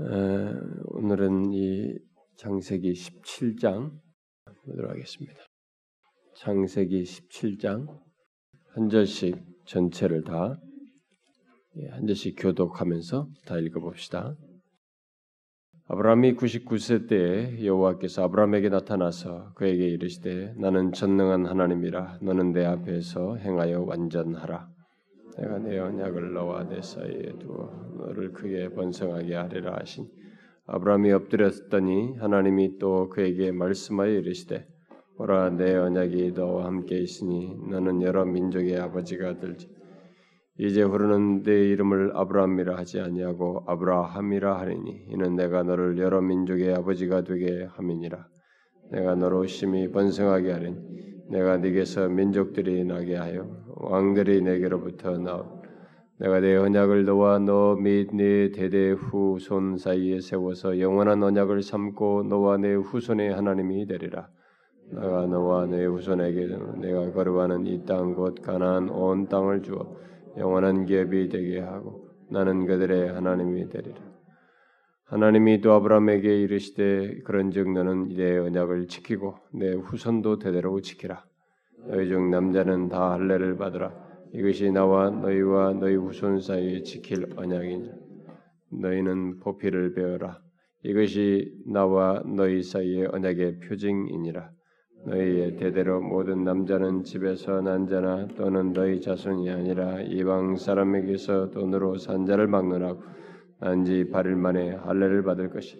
에, 오늘은 이 장세기 17장 보도록 하겠습니다. 장세기 17장 한 절씩 전체를 다한 예, 절씩 교독하면서 다 읽어봅시다. 아브라함이 99세 때에 여호와께서 아브라함에게 나타나서 그에게 이르시되 나는 전능한 하나님이라 너는 내 앞에서 행하여 완전하라. 내가 내 언약을 너와 내 사이에 두어 너를 크게 번성하게 하리라 하신 아브라함이 엎드렸더니 하나님이 또 그에게 말씀하여 이르시되 보라 내 언약이 너와 함께 있으니 너는 여러 민족의 아버지가 될지. 이제 후로는 내 이름을 아브라함이라 하지 아니하고 아브라함이라 하리니 이는 내가 너를 여러 민족의 아버지가 되게 함이니라. 내가 너로 심히 번성하게 하리니 내가 네게서 민족들이 나게 하여 왕들이 내게로부터 나오 내가 내 언약을 너와 너 및 네 대대 후손 사이에 세워서 영원한 언약을 삼고 너와 내 후손의 하나님이 되리라 내가 너와 내 후손에게 내가 거룩하는 이 땅 곧 가나안 온 땅을 주어 영원한 기업이 되게 하고 나는 그들의 하나님이 되리라. 하나님이 또 아브라함에게 이르시되 그런즉 너는 내 언약을 지키고 내 후손도 대대로 지키라. 너희 중 남자는 다 할례를 받으라. 이것이 나와 너희와 너희 후손 사이에 지킬 언약이니 너희는 포피를 베어라. 이것이 나와 너희 사이의 언약의 표징이니라. 너희의 대대로 모든 남자는 집에서 난 자나 또는 너희 자손이 아니라 이방 사람에게서 돈으로 산 자를 막론하고 난지 8일 만에 할례를 받을 것이.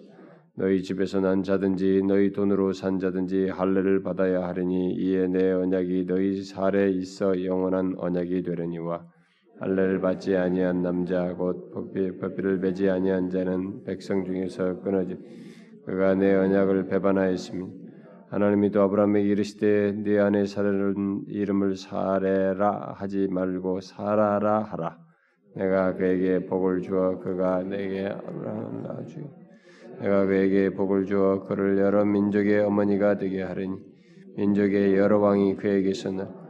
너희 집에서 난 자든지 너희 돈으로 산 자든지 할례를 받아야 하리니 이에 내 언약이 너희 살에 있어 영원한 언약이 되려니와. 할례를 받지 아니한 남자 곧 법비, 법비를 매지 아니한 자는 백성 중에서 끊어지. 그가 내 언약을 배반하였으니 하나님이 또 아브라함에게 이르시되 네 안에 사라는 이름을 사레라 하지 말고 사라라 하라. 내가 그에게 복을 주어 그가 내게 아브라함을 낳아주. 내가 그에게 복을 주어 그를 여러 민족의 어머니가 되게 하리니 민족의 여러 왕이 그에게서 나.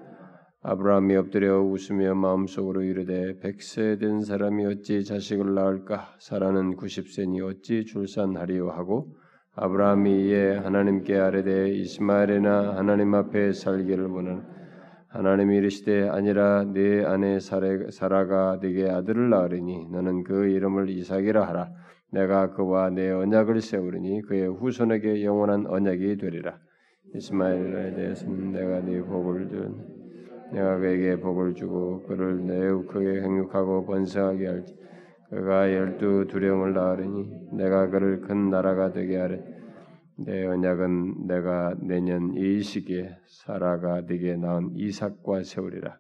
아브라함이 엎드려 웃으며 마음속으로 이르되 백세 된 사람이 어찌 자식을 낳을까? 사라는 90세니 어찌 출산하리요 하고 아브라함이 이에 하나님께 아뢰되 이스마엘이나 하나님 앞에 살기를 원하는 하나님이 이르시되 아니라 네 아내 사라가 네게 아들을 낳으리니 너는 그 이름을 이삭이라 하라 내가 그와 내 언약을 세우리니 그의 후손에게 영원한 언약이 되리라 이스마엘에 대해서는 내가 네 복을 준 내가 그에게 복을 주고 그를 매우 크게 행육하고 번성하게 할지 그가 열두 두령을 낳으리니 내가 그를 큰 나라가 되게 하리. 내 언약은 내가 내년 이 시기에 사라가 네게 낳은 이삭과 세우리라.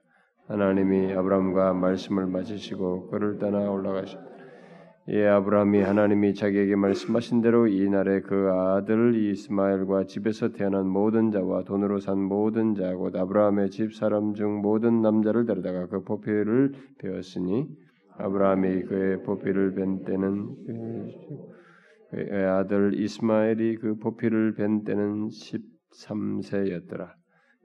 하나님이 아브라함과 말씀을 마치시고 그를 떠나 가시고 예, 아브라함이 하나님이 자기에게 말씀하신 대로 이 날에 그 아들 이스마엘과 집에서 태어난 모든 자와 돈으로 산 모든 자, 곧 아브라함의 집 사람 중 모든 남자를 데려다가 그 포표를 배웠으니 아브라함이 그의 보피를 뵌 때는 그의 아들 이스마엘이 그 보피를 뵌 때는 13세였더라.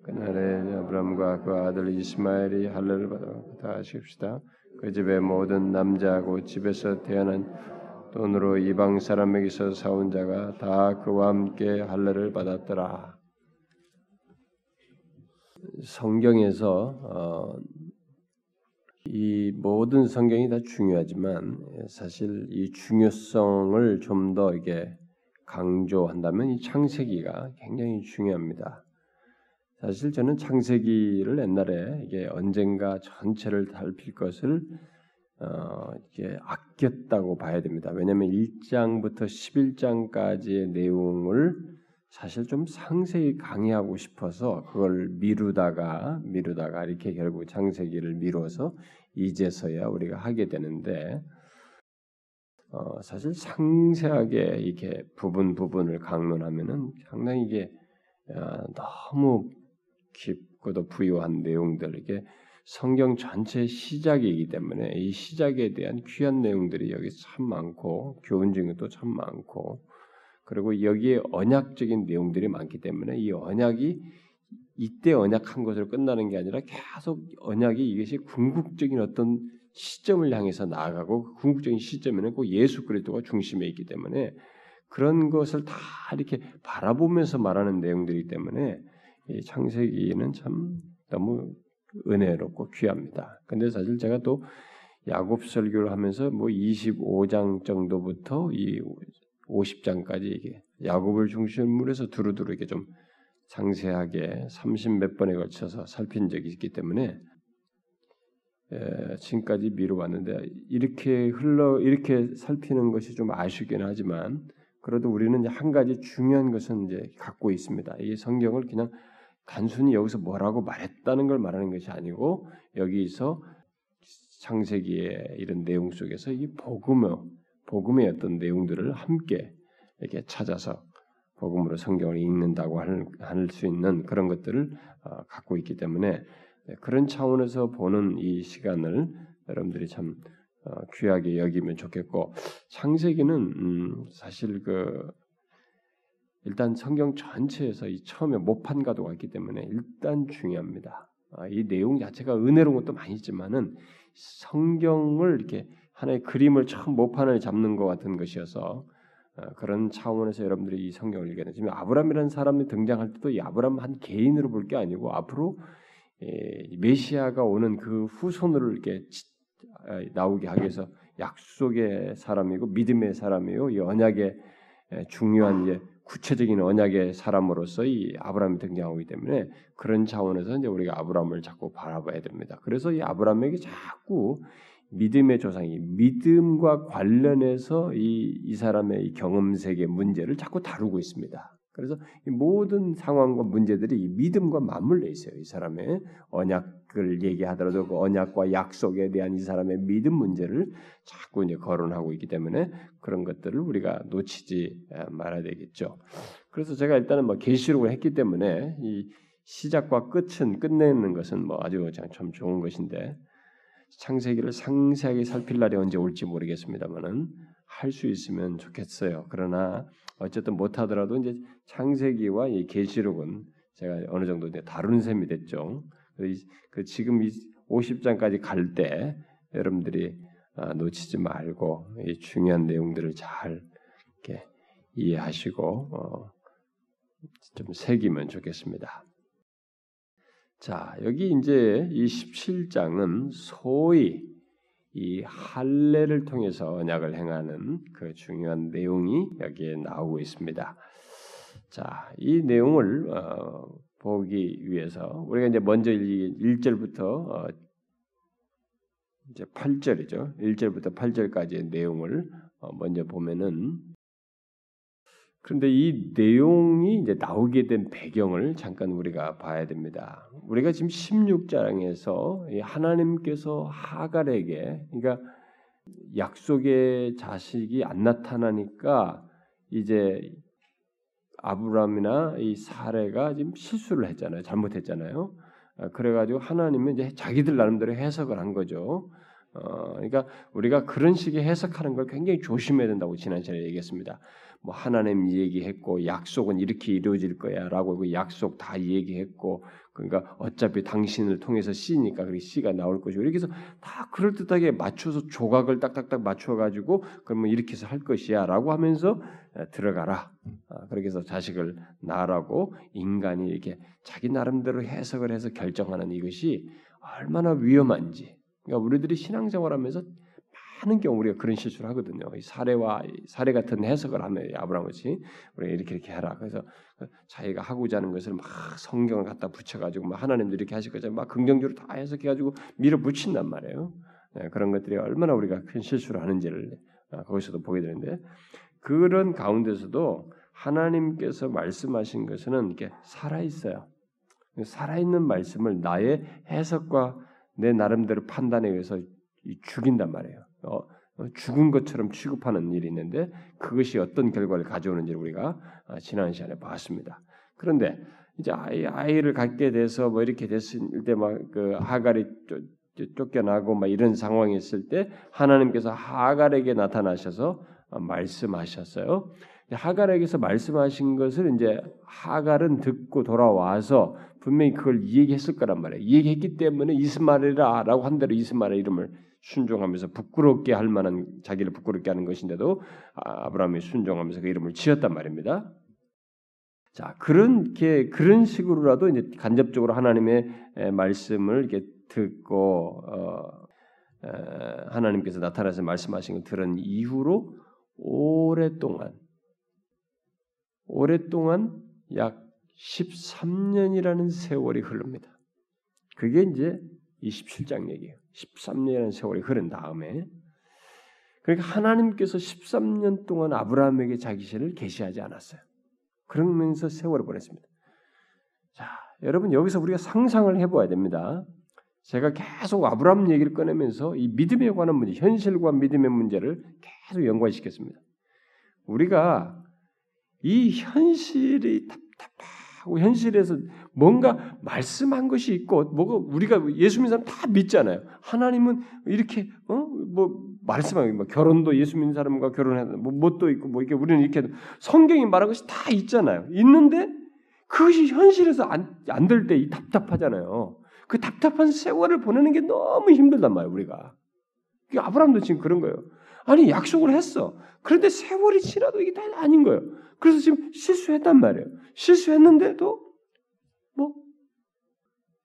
그날에 아브라함과 그 아들 이스마엘이 할례를 받아 다 하십시다. 그 집의 모든 남자하고 집에서 태어난 돈으로 이방 사람에게서 사온 자가 다 그와 함께 할례를 받았더라. 성경에서 어, 이 모든 성경이 다 중요하지만 사실 이 중요성을 좀 더 이게 강조한다면 이 창세기가 굉장히 중요합니다. 사실 저는 창세기를 옛날에 이게 언젠가 전체를 살필 것을 어, 이게 아꼈다고 봐야 됩니다. 왜냐하면 1장부터 11장까지의 내용을 사실 좀 상세히 강의하고 싶어서 그걸 미루다가 미루다가 이렇게 결국 창세기를 미뤄서 이제서야 우리가 하게 되는데 어, 사실 상세하게 이렇게 부분 부분을 강론하면은 상당히 이게 어, 너무 깊고도 부유한 내용들 이게 성경 전체 시작이기 때문에 이 시작에 대한 귀한 내용들이 여기 참 많고 교훈 중에도 참 많고 그리고 여기에 언약적인 내용들이 많기 때문에 이 언약이 이때 언약한 것으로 끝나는 게 아니라 계속 언약이 이것이 궁극적인 어떤 시점을 향해서 나아가고 그 궁극적인 시점에는 꼭 예수 그리스도가 중심에 있기 때문에 그런 것을 다 이렇게 바라보면서 말하는 내용들이기 때문에 이 창세기는 참 너무 은혜롭고 귀합니다. 근데 사실 제가 또 야곱 설교를 하면서 뭐 25장 정도부터 이 50장까지 이게 야곱을 중심으로 해서 두루두루 이렇게 좀 상세하게 30몇 번에 걸쳐서 살핀 적이 있기 때문에 에, 지금까지 미뤄왔는데 이렇게 흘러 이렇게 살피는 것이 좀 아쉽긴 하지만 그래도 우리는 한 가지 중요한 것은 이제 갖고 있습니다. 이 성경을 그냥 단순히 여기서 뭐라고 말했다는 걸 말하는 것이 아니고 여기서 창세기의 이런 내용 속에서 이 복음의 복음의 어떤 내용들을 함께 이렇게 찾아서 복음으로 성경을 읽는다고 할 수 있는 그런 것들을 어, 갖고 있기 때문에 그런 차원에서 보는 이 시간을 여러분들이 참 어, 귀하게 여기면 좋겠고 창세기는 음, 사실 그 일단 성경 전체에서 이 처음에 모판 가도가 있기 때문에 일단 중요합니다. 아, 이 내용 자체가 은혜로운 것도 많이 있지만은 성경을 이렇게 하나의 그림을 처음 모판을 잡는 것 같은 것이어서 어, 그런 차원에서 여러분들이 이 성경을 읽게 되면 아브라함이라는 사람이 등장할 때도 이 아브라함 한 개인으로 볼 게 아니고 앞으로 메시아가 오는 그 후손으로 이렇게 아, 나오게 하기 위해서 약속의 사람이고 믿음의 사람이요 이 언약의 중요한 예, 구체적인 언약의 사람으로서 이 아브라함이 등장하기 때문에 그런 차원에서 이제 우리가 아브라함을 자꾸 바라봐야 됩니다. 그래서 이 아브라함에게 자꾸 믿음의 조상이 믿음과 관련해서 이, 이 사람의 이 경험 세계 문제를 자꾸 다루고 있습니다. 그래서 이 모든 상황과 문제들이 이 믿음과 맞물려 있어요. 이 사람의 언약을 얘기하더라도 그 언약과 약속에 대한 이 사람의 믿음 문제를 자꾸 이제 거론하고 있기 때문에 그런 것들을 우리가 놓치지 말아야 되겠죠. 그래서 제가 일단은 뭐 계시록을 했기 때문에 이 시작과 끝은 끝내는 것은 뭐 아주 참 좋은 것인데 창세기를 상세하게 살필 날이 언제 올지 모르겠습니다만은 할 수 있으면 좋겠어요. 그러나 어쨌든 못하더라도 이제 창세기와 이 계시록은 제가 어느 정도 이제 다루는 셈이 됐죠. 그 지금 이 50장까지 갈 때 여러분들이 아, 놓치지 말고 이 중요한 내용들을 잘 이해하시고 어, 좀 새기면 좋겠습니다. 자, 여기 이제 이 17장은 소위 이 할례를 통해서 언약을 행하는 그 중요한 내용이 여기에 나오고 있습니다. 자, 이 내용을 어, 보기 위해서 우리가 이제 먼저 1 절부터 어, 이제 8절이죠. 1절부터 8절까지의 내용을 어, 먼저 보면은 그런데 이 내용이 이제 나오게 된 배경을 잠깐 우리가 봐야 됩니다. 우리가 지금 16장에서 하나님께서 하갈에게 그러니까 약속의 자식이 안 나타나니까 이제 아브라함이나 이 사례가 지금 실수를 했잖아요. 잘못했잖아요. 아, 그래가지고 하나님은 이제 자기들 나름대로 해석을 한 거죠. 어, 그러니까 우리가 그런 식의 해석하는 걸 굉장히 조심해야 된다고 지난 시간에 얘기했습니다. 뭐 하나님 얘기했고 약속은 이렇게 이루어질 거야라고 그 약속 다 얘기했고 그러니까 어차피 당신을 통해서 씨니까 그 씨가 나올 것이고 이렇게 해서 다 그럴 듯하게 맞춰서 조각을 딱딱딱 맞춰 가지고 그러면 이렇게 해서 할 것이야라고 하면서 들어가라 아, 그렇게 해서 자식을 낳으라고 인간이 이렇게 자기 나름대로 해석을 해서 결정하는 이것이 얼마나 위험한지 그러니까 우리들이 신앙생활하면서 많은 경우 우리가 그런 실수를 하거든요. 사례와 사례 같은 해석을 하면 아브라함같이 우리가 이렇게 이렇게 해라. 그래서 자기가 하고자 하는 것을 막 성경을 갖다 붙여가지고 막 하나님도 이렇게 하실 거죠. 막 긍정적으로 다 해석해가지고 밀어붙인단 말이에요. 네, 그런 것들이 얼마나 우리가 큰 실수를 하는지를 아, 거기서도 보게 되는데 그런 가운데서도 하나님께서 말씀하신 것은 이렇게 살아 있어요. 살아 있는 말씀을 나의 해석과 내 나름대로 판단에 의해서 죽인단 말이에요. 어, 어, 죽은 것처럼 취급하는 일이 있는데 그것이 어떤 결과를 가져오는지 우리가 아, 지난 시간에 봤습니다. 그런데 이제 아이, 아이 를 갖게 돼서 뭐 이렇게 됐을 때 막 그 하갈이 쫓 겨나고 막 이런 상황이 있을 때 하나님께서 하갈에게 나타나셔서 어, 말씀하셨어요. 하갈에게서 말씀하신 것을 이제 하갈은 듣고 돌아와서 분명히 그걸 얘기했을 거란 말이에요. 얘기했기 때문에 이스마엘이라고 한 대로 이스마엘 이름을 순종하면서 부끄럽게 할 만한 자기를 부끄럽게 하는 것인데도 아, 아브라함이 순종하면서 그 이름을 지었단 말입니다. 자 그런 게 그런 식으로라도 이제 간접적으로 하나님의 말씀을 이렇게 듣고 어, 에, 하나님께서 나타나서 말씀하신 걸 들은 이후로 오랫동안 오랫동안 약 13년이라는 세월이 흐릅니다. 그게 이제 27장 얘기예요. 13년이라는 세월이 흐른 다음에 그러니까 하나님께서 13년 동안 아브라함에게 자기 신을 계시하지 않았어요. 그러면서 세월을 보냈습니다. 자, 여러분 여기서 우리가 상상을 해봐야 됩니다. 제가 계속 아브라함 얘기를 꺼내면서 이 믿음에 관한 문제, 현실과 믿음의 문제를 계속 연관시켰습니다. 우리가 이 현실이 하고 현실에서 뭔가 말씀한 것이 있고 뭐가 우리가 예수 믿는 사람 다 믿잖아요. 하나님은 이렇게 어뭐 말씀하고 뭐 결혼도 예수 믿는 사람과 결혼해 뭐 뭣도 있고 뭐 이게 우리는 이렇게 성경이 말한 것이 다 있잖아요. 있는데 그것이 현실에서 안 안 될 때 이 답답하잖아요. 그 답답한 세월을 보내는 게 너무 힘들단 말이에요, 우리가. 아브라함도 지금 그런 거예요. 아니 약속을 했어. 그런데 세월이 지나도 이게 다 아닌 거예요. 그래서 지금 실수했단 말이에요. 실수했는데도 뭐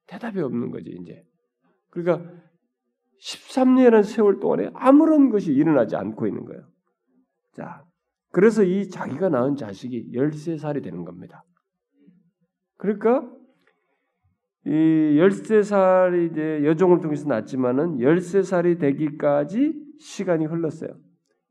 대답이 없는 거지 이제. 그러니까 13년이라는 세월 동안에 아무런 것이 일어나지 않고 있는 거예요. 자, 그래서 이 자기가 낳은 자식이 13살이 되는 겁니다. 그러니까 이 13살이 이제 여종을 통해서 낳지만은 13살이 되기까지 시간이 흘렀어요.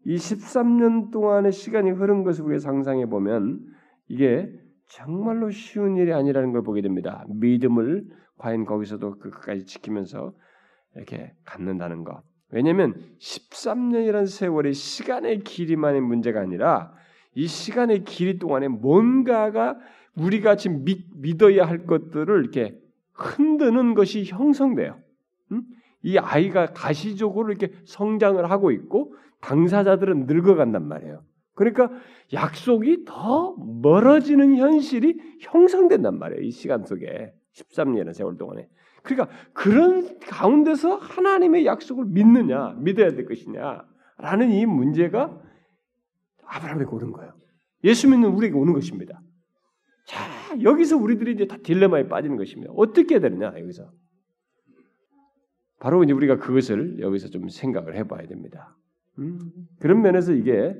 이 13년 동안의 시간이 흐른 것을 우리가 상상해 보면 이게 정말로 쉬운 일이 아니라는 걸 보게 됩니다. 믿음을 과연 거기서도 끝까지 지키면서 이렇게 갖는다는 것. 왜냐하면 13년이라는 세월이 시간의 길이만의 문제가 아니라 이 시간의 길이 동안에 뭔가가 우리가 지금 믿, 믿어야 할 것들을 이렇게 흔드는 것이 형성돼요. 음? 이 아이가 가시적으로 이렇게 성장을 하고 있고 당사자들은 늙어간단 말이에요. 그러니까 약속이 더 멀어지는 현실이 형성된단 말이에요. 이 시간 속에 13년의 세월 동안에. 그러니까 그런 가운데서 하나님의 약속을 믿느냐, 믿어야 될 것이냐, 라는 이 문제가 아브라함에게 오는 거예요. 예수 믿는 우리에게 오는 것입니다. 자, 여기서 우리들이 이제 다 딜레마에 빠지는 것입니다. 어떻게 해야 되느냐, 여기서. 바로 이제 우리가 그것을 여기서 좀 생각을 해봐야 됩니다. 음, 그런 면에서 이게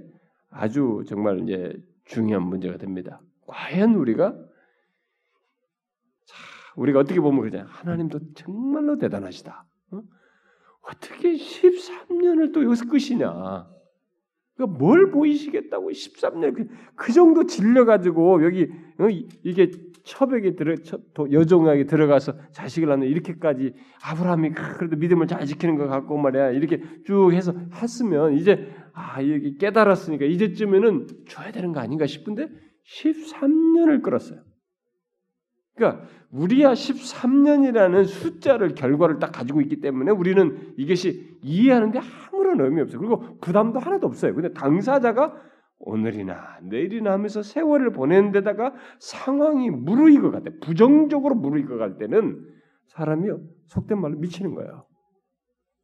아주 정말 이제 중요한 문제가 됩니다. 과연 우리가 자, 우리가 어떻게 보면 그러냐 하나님도 정말로 대단하시다. 어? 떻게 13년을 또 여기서 끝이냐? 그러니까 뭘 보이시겠다고 13년 그, 그 정도 질려 가지고 여기 어, 이게 처벽에 들어 여종에게 들어가서 자식을 낳는 이렇게까지 아브라함이 그래도 믿음을 잘 지키는 것 같고 말이야 이렇게 쭉 해서 했으면 이제 아 여기 깨달았으니까 이제쯤에는 줘야 되는 거 아닌가 싶은데 13년을 끌었어요. 그러니까 우리야 13년이라는 숫자를 결과를 딱 가지고 있기 때문에 우리는 이것이 이해하는 데 아무런 의미 없어요. 그리고 부담도 하나도 없어요. 근데 당사자가 오늘이나 내일이나 하면서 세월을 보내는 데다가 상황이 무르익어 갈 때, 부정적으로 무르익어 갈 때는 사람이요, 속된 말로 미치는 거예요.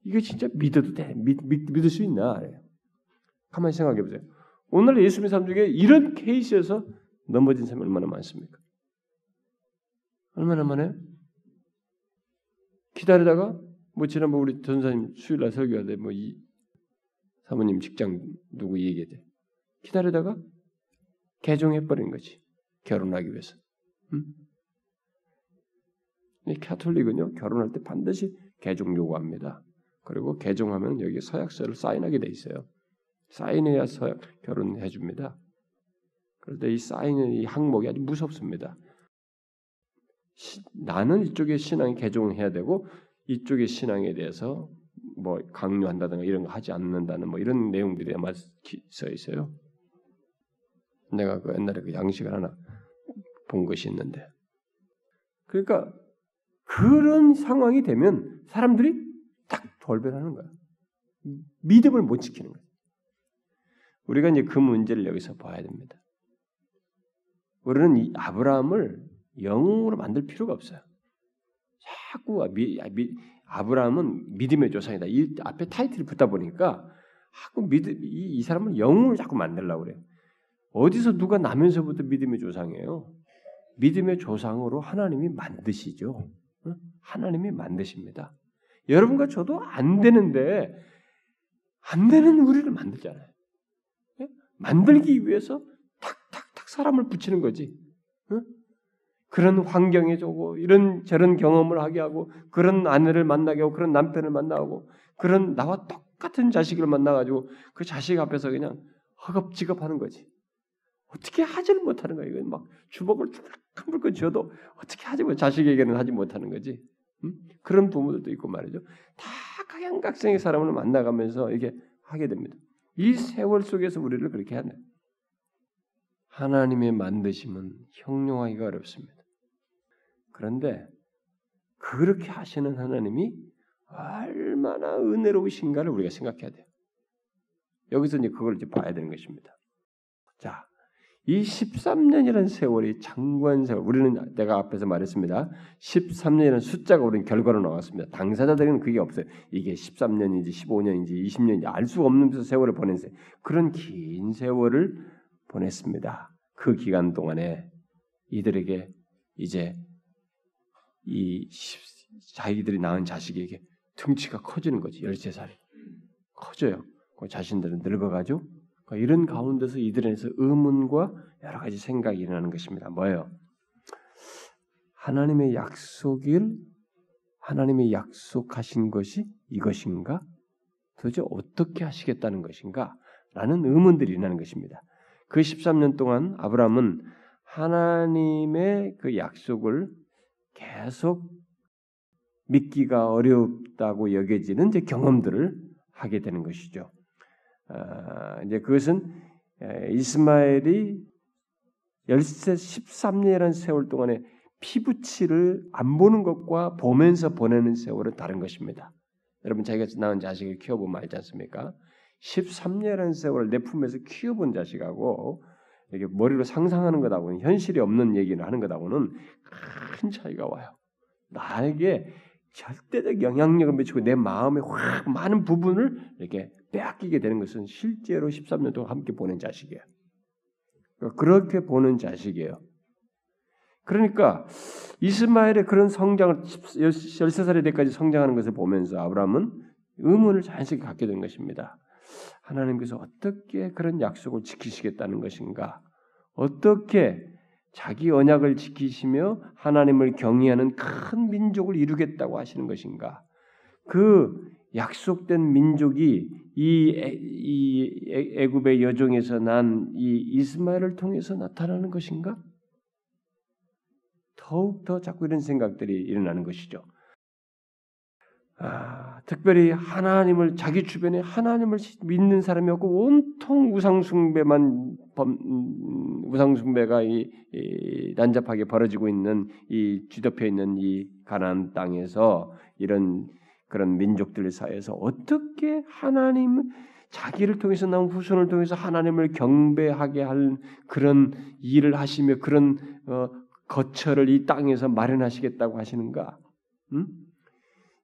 이게 진짜 믿어도 돼? 믿, 믿, 믿 을 수 있나? 가만히 생각해 보세요. 오늘 예수 믿는 사람 중에 이런 케이스에서 넘어진 사람이 얼마나 많습니까? 얼마나 많아요? 기다리다가 뭐 지난번 우리 전사님 수요일날 설교하되 뭐 이 사모님 직장 누구 얘기해 기다리다가 개종해버린 거지. 결혼하기 위해서. 음? 이 카톨릭은요, 결혼할 때 반드시 개종 요구합니다. 그리고 개종하면 여기 서약서를 사인하게 돼 있어요. 사인해야 서약 결혼해 줍니다. 그런데 이 사인의 이 항목이 아주 무섭습니다. 시, 나는 이쪽의 신앙이 개종해야 되고 이쪽의 신앙에 대해서 뭐 강요한다든가 이런 거 하지 않는다는 뭐 이런 내용들이 아마 써 있어요. 내가 그 옛날에 그 양식을 하나 본 것이 있는데, 그러니까 그런 상황이 되면 사람들이 딱 돌변하는 거야. 믿음을 못 지키는 거야. 우리가 이제 그 문제를 여기서 봐야 됩니다. 우리는 이 아브라함을 영웅으로 만들 필요가 없어요. 자꾸 미, 미, 아브라함은 믿음의 조상이다. 이 앞에 타이틀이 붙다 보니까 자꾸 믿음 이, 이 사람은 영웅을 자꾸 만들려고 그래. 어디서 누가 나면서부터 믿음의 조상이에요? 믿음의 조상으로 하나님이 만드시죠. 하나님이 만드십니다. 여러분과 저도 안 되는데 안 되는 우리를 만들잖아요. 예? 만들기 위해서 탁탁탁 사람을 붙이는 거지. 그런 환경에 주고 이런 저런 경험을 하게 하고 그런 아내를 만나게 하고 그런 남편을 만나고 그런 나와 똑같은 자식을 만나가지고 그 자식 앞에서 그냥 허겁지겁하는 거지. 어떻게 하지를 못하는 거야. 이건 막 주먹을 탁 물고 쥐어도 어떻게 하지 못 자식에게는 하지 못하는 거지. 음? 그런 부모들도 있고 말이죠. 다 각양각색의 사람을 만나가면서 이게 하게 됩니다. 이 세월 속에서 우리를 그렇게 하네. 하나님의 만드심은 형용하기가 어렵습니다. 그런데 그렇게 하시는 하나님이 얼마나 은혜로우신가를 우리가 생각해야 돼요. 여기서 이제 그걸 이제 봐야 되는 것입니다. 자, 이 13년이라는 세월이 장관 세월. 우리는 내가 앞에서 말했습니다. 13년이라는 숫자가 우리는 결과로 나왔습니다. 당사자들은 그게 없어요. 이게 13년인지 15년인지 20년인지 알 수 없는 세월을 보낸 세 그런 긴 세월을 보냈습니다. 그 기간 동안에 이들에게 이제 이 자기들이 낳은 자식에게 등치가 커지는 거지. 13살이. 커져요. 그 자신들은 늙어가지고 그러니까 이런 가운데서 이들에서 의문과 여러 가지 생각이 일어나는 것입니다. 뭐예요? 하나님의 약속일 하나님의 약속하신 것이 이것인가? 도대체 어떻게 하시겠다는 것인가? 라는 의문들이 일어나는 것입니다. 그 13년 동안 아브라함은 하나님의 그 약속을 계속 믿기가 어렵다고 여겨지는 이제 경험들을 하게 되는 것이죠. 아, 이제 그것은 이스마엘이 열세 13년이라는 세월 동안에 피부치를 안 보는 것과 보면서 보내는 세월은 다른 것입니다. 여러분 자기가 낳은 자식을 키워보면 알지 않습니까? 13년이라는 세월을 내 품에서 키워본 자식하고 이게 머리로 상상하는 것하고는 현실이 없는 얘기를 하는 것하고는 큰 차이가 와요. 나에게 절대적 영향력을 미치고 내 마음에 확 많은 부분을 이렇게 빼앗기게 되는 것은 실제로 13년 동안 함께 보낸 자식이에요. 그러니까 그렇게 보는 자식이에요. 그러니까 이스마엘의 그런 성장을 13살이 때까지 성장하는 것을 보면서 아브라함은 의문을 자연스럽게 갖게 된 것입니다. 하나님께서 어떻게 그런 약속을 지키시겠다는 것인가? 어떻게 자기 언약을 지키시며 하나님을 경외하는 큰 민족을 이루겠다고 하시는 것인가? 그 약속된 민족이 이, 이 애굽의 여종에서 난 이 이스마엘을 통해서 나타나는 것인가? 더욱 더 자꾸 이런 생각들이 일어나는 것이죠. 아, 특별히 하나님을 자기 주변에 하나님을 믿는 사람이 없고 온통 우상 숭배만 음, 우상 숭배가 이, 이, 난잡하게 벌어지고 있는 이 뒤덮여 있는 이 가나안 땅에서 이런 그런 민족들 사이에서 어떻게 하나님 자기를 통해서 나온 후손을 통해서 하나님을 경배하게 할 그런 일을 하시며 그런 어, 거처를 이 땅에서 마련하시겠다고 하시는가? 음?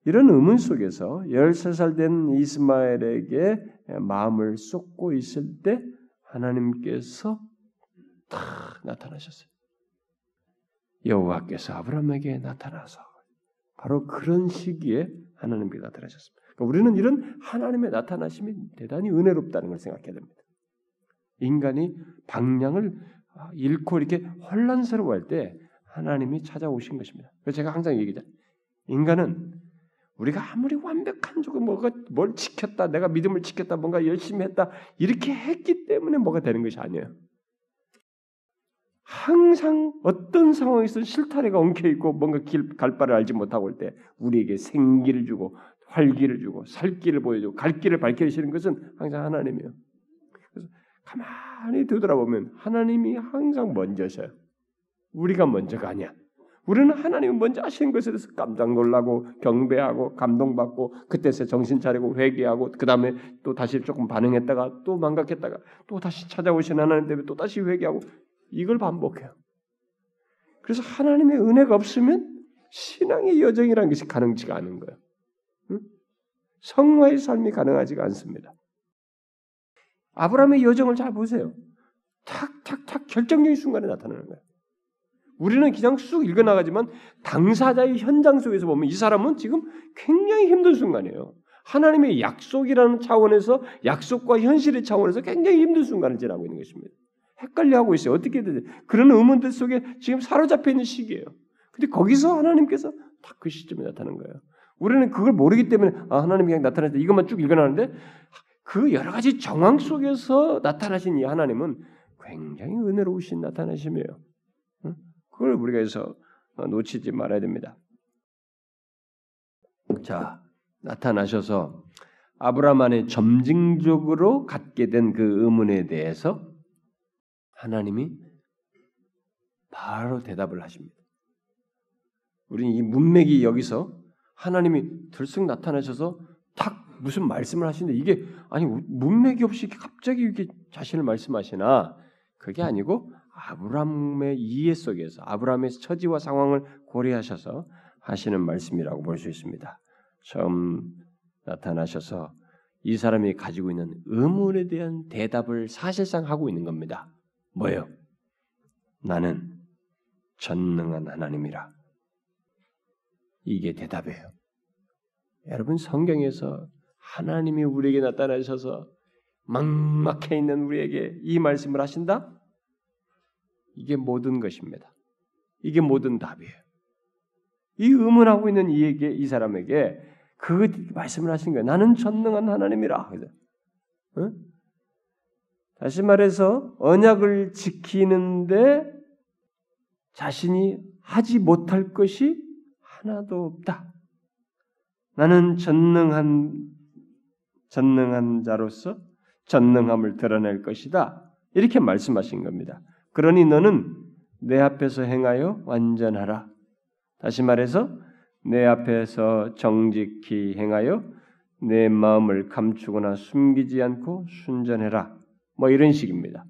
이런 의문 속에서 13살 된 이스마엘에게 마음을 쏟고 있을 때 하나님께서 탁 나타나셨어요. 여호와께서 아브라함에게 나타나서 바로 그런 시기에 하나님께 나타나셨습니다. 그러니까 우리는 이런 하나님의 나타나심이 대단히 은혜롭다는 걸 생각해야 됩니다. 인간이 방향을 잃고 이렇게 혼란스러워할 때 하나님이 찾아오신 것입니다. 그래서 제가 항상 얘기하잖아요. 인간은 우리가 아무리 완벽한 쪽은 뭐가 뭘 지켰다, 내가 믿음을 지켰다, 뭔가 열심히 했다 이렇게 했기 때문에 뭐가 되는 것이 아니에요. 항상 어떤 상황에서 실타래가 엉켜 있고 뭔가 길, 갈 바를 알지 못하고 올 때 우리에게 생기를 주고 활기를 주고 살 길을 보여주고 갈 길을 밝혀주시는 것은 항상 하나님이에요. 그래서 가만히 되돌아보면 하나님이 항상 먼저셔요. 우리가 먼저가 아니야. 우리는 하나님이 먼저 하시는 것에 대해서 깜짝 놀라고 경배하고 감동받고 그때서 정신 차리고 회개하고 그 다음에 또 다시 조금 반응했다가 또 망각했다가 또 다시 찾아오신 하나님 때문에 또 다시 회개하고 이걸 반복해요. 그래서 하나님의 은혜가 없으면 신앙의 여정이라는 것이 가능치가 않은 거예요. 성화의 삶이 가능하지가 않습니다. 아브라함의 여정을 잘 보세요. 탁탁탁 결정적인 순간에 나타나는 거예요. 우리는 그냥 쑥 읽어나가지만 당사자의 현장 속에서 보면 이 사람은 지금 굉장히 힘든 순간이에요. 하나님의 약속이라는 차원에서 약속과 현실의 차원에서 굉장히 힘든 순간을 지나고 있는 것입니다. 헷갈려하고 있어요. 어떻게 되지? 그런 의문들 속에 지금 사로잡혀 있는 시기예요. 근데 거기서 하나님께서 딱 그 시점에 나타나는 거예요. 우리는 그걸 모르기 때문에 아, 하나님이 그냥 나타났다 이것만 쭉 읽어나는데 그 여러 가지 정황 속에서 나타나신 이 하나님은 굉장히 은혜로우신 나타나심이에요. 그걸 우리가 해서 놓치지 말아야 됩니다. 자, 나타나셔서 아브라함 안에 점증적으로 갖게 된 그 의문에 대해서 하나님이 바로 대답을 하십니다. 우리는 이 문맥이 여기서 하나님이 들쑥 나타나셔서 탁 무슨 말씀을 하시는데 이게 아니 문맥이 없이 갑자기 이렇게 자신을 말씀하시나 그게 아니고 아브라함의 이해 속에서 아브라함의 처지와 상황을 고려하셔서 하시는 말씀이라고 볼 수 있습니다. 처음 나타나셔서 이 사람이 가지고 있는 의문에 대한 대답을 사실상 하고 있는 겁니다. 뭐예요? 나는 전능한 하나님이라. 이게 대답이에요. 여러분 성경에서 하나님이 우리에게 나타나셔서 막막해 있는 우리에게 이 말씀을 하신다? 이게 모든 것입니다. 이게 모든 답이에요. 이 의문하고 있는 이에게 이 사람에게 그 말씀을 하신 거예요. 나는 전능한 하나님이라. 응? 다시 말해서 언약을 지키는데 자신이 하지 못할 것이 하나도 없다. 나는 전능한 전능한 자로서 전능함을 드러낼 것이다. 이렇게 말씀하신 겁니다. 그러니 너는 내 앞에서 행하여 완전하라. 다시 말해서 내 앞에서 정직히 행하여 내 마음을 감추거나 숨기지 않고 순전해라. 뭐 이런 식입니다.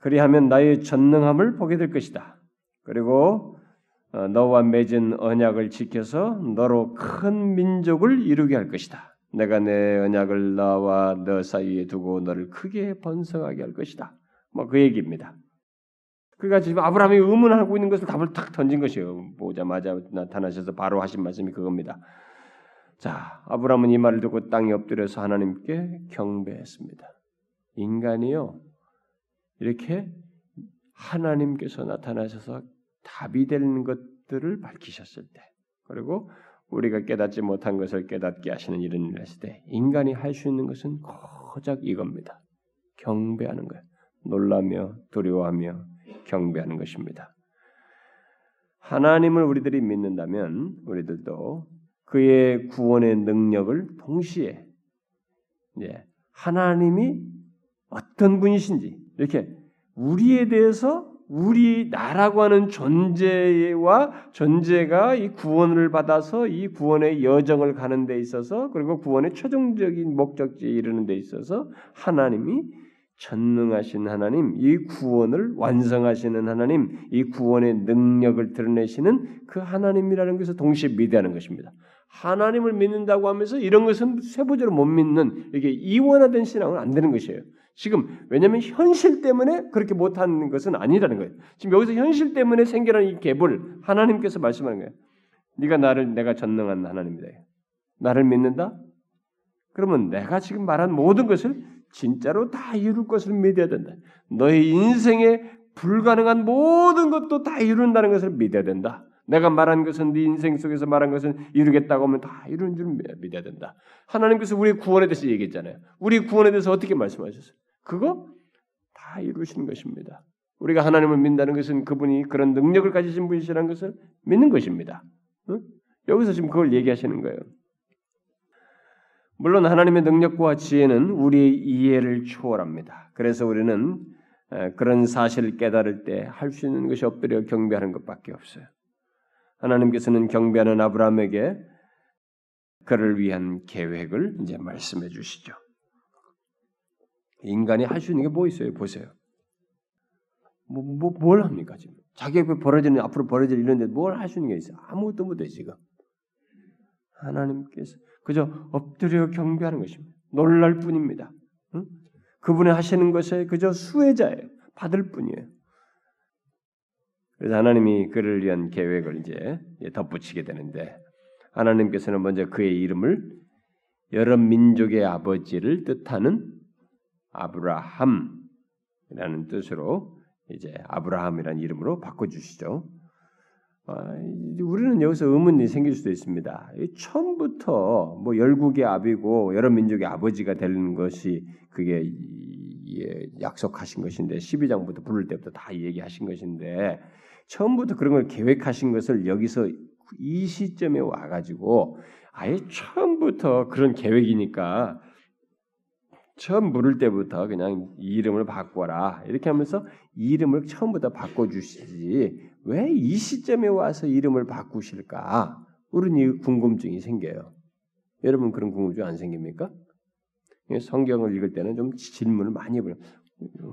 그리하면 나의 전능함을 보게 될 것이다. 그리고 어, 너와 맺은 언약을 지켜서 너로 큰 민족을 이루게 할 것이다. 내가 내 언약을 나와 너 사이에 두고 너를 크게 번성하게 할 것이다. 뭐 그 얘기입니다. 그러니까 지금 아브라함이 의문하고 있는 것을 답을 탁 던진 것이에요. 보자마자 나타나셔서 바로 하신 말씀이 그겁니다. 자, 아브라함은 이 말을 듣고 땅에 엎드려서 하나님께 경배했습니다. 인간이요 이렇게 하나님께서 나타나셔서 답이 되는 것들을 밝히셨을 때, 그리고 우리가 깨닫지 못한 것을 깨닫게 하시는 이런 일을 했을 때, 인간이 할 수 있는 것은 고작 이겁니다. 경배하는 거예요. 놀라며 두려워하며 경배하는 것입니다. 하나님을 우리들이 믿는다면 우리들도 그의 구원의 능력을 동시에 예, 하나님이 어떤 분이신지 이렇게 우리에 대해서 우리 나라고 하는 존재와 존재가 이 구원을 받아서 이 구원의 여정을 가는 데 있어서 그리고 구원의 최종적인 목적지에 이르는 데 있어서 하나님이 전능하신 하나님, 이 구원을 완성하시는 하나님, 이 구원의 능력을 드러내시는 그 하나님이라는 것을 동시에 믿어하는 것입니다. 하나님을 믿는다고 하면서 이런 것은 세부적으로 못 믿는 이게 이원화된 신앙은 안 되는 것이에요. 지금 왜냐하면 현실 때문에 그렇게 못하는 것은 아니라는 거예요. 지금 여기서 현실 때문에 생겨난 이 갭을 하나님께서 말씀하는 거예요. 네가 나를 내가 전능한 하나님이다. 나를 믿는다? 그러면 내가 지금 말한 모든 것을 진짜로 다 이룰 것을 믿어야 된다. 너의 인생에 불가능한 모든 것도 다 이룬다는 것을 믿어야 된다. 내가 말한 것은 네 인생 속에서 말한 것은 이루겠다고 하면 다 이루는 줄 믿어야 된다. 하나님께서 우리 구원에 대해서 얘기했잖아요. 우리 구원에 대해서 어떻게 말씀하셨어요? 그거 다 이루시는 것입니다. 우리가 하나님을 믿는다는 것은 그분이 그런 능력을 가지신 분이시라는 것을 믿는 것입니다. 응? 여기서 지금 그걸 얘기하시는 거예요. 물론 하나님의 능력과 지혜는 우리의 이해를 초월합니다. 그래서 우리는 그런 사실을 깨달을 때 할 수 있는 것이 엎드려 경배하는 것밖에 없어요. 하나님께서는 경배하는 아브라함에게 그를 위한 계획을 이제 말씀해 주시죠. 인간이 할 수 있는 게 뭐 있어요? 보세요. 뭐, 뭐, 뭘 합니까, 지금? 자기 옆에 벌어지는, 앞으로 벌어질 일인데 뭘 할 수 있는 게 있어요? 아무것도 못해, 지금. 하나님께서 그저 엎드려 경배하는 것입니다. 놀랄 뿐입니다. 응? 그분이 하시는 것에 그저 수혜자예요. 받을 뿐이에요. 그래서 하나님이 그를 위한 계획을 이제 덧붙이게 되는데 하나님께서는 먼저 그의 이름을 여러 민족의 아버지를 뜻하는 아브라함이라는 뜻으로 이제 아브라함이라는 이름으로 바꿔주시죠. 아, 우리는 여기서 의문이 생길 수도 있습니다. 처음부터 뭐 열국의 아비고 여러 민족의 아버지가 되는 것이 그게 약속하신 것인데 12장부터 부를 때부터 다 얘기하신 것인데 처음부터 그런 걸 계획하신 것을 여기서 이 시점에 와가지고 아예 처음부터 그런 계획이니까 처음 부를 때부터 그냥 이름을 바꿔라 이렇게 하면서 이름을 처음부터 바꿔주시지 왜 이 시점에 와서 이름을 바꾸실까? 우리는 궁금증이 생겨요. 여러분 그런 궁금증 안 생깁니까? 성경을 읽을 때는 좀 질문을 많이 해요.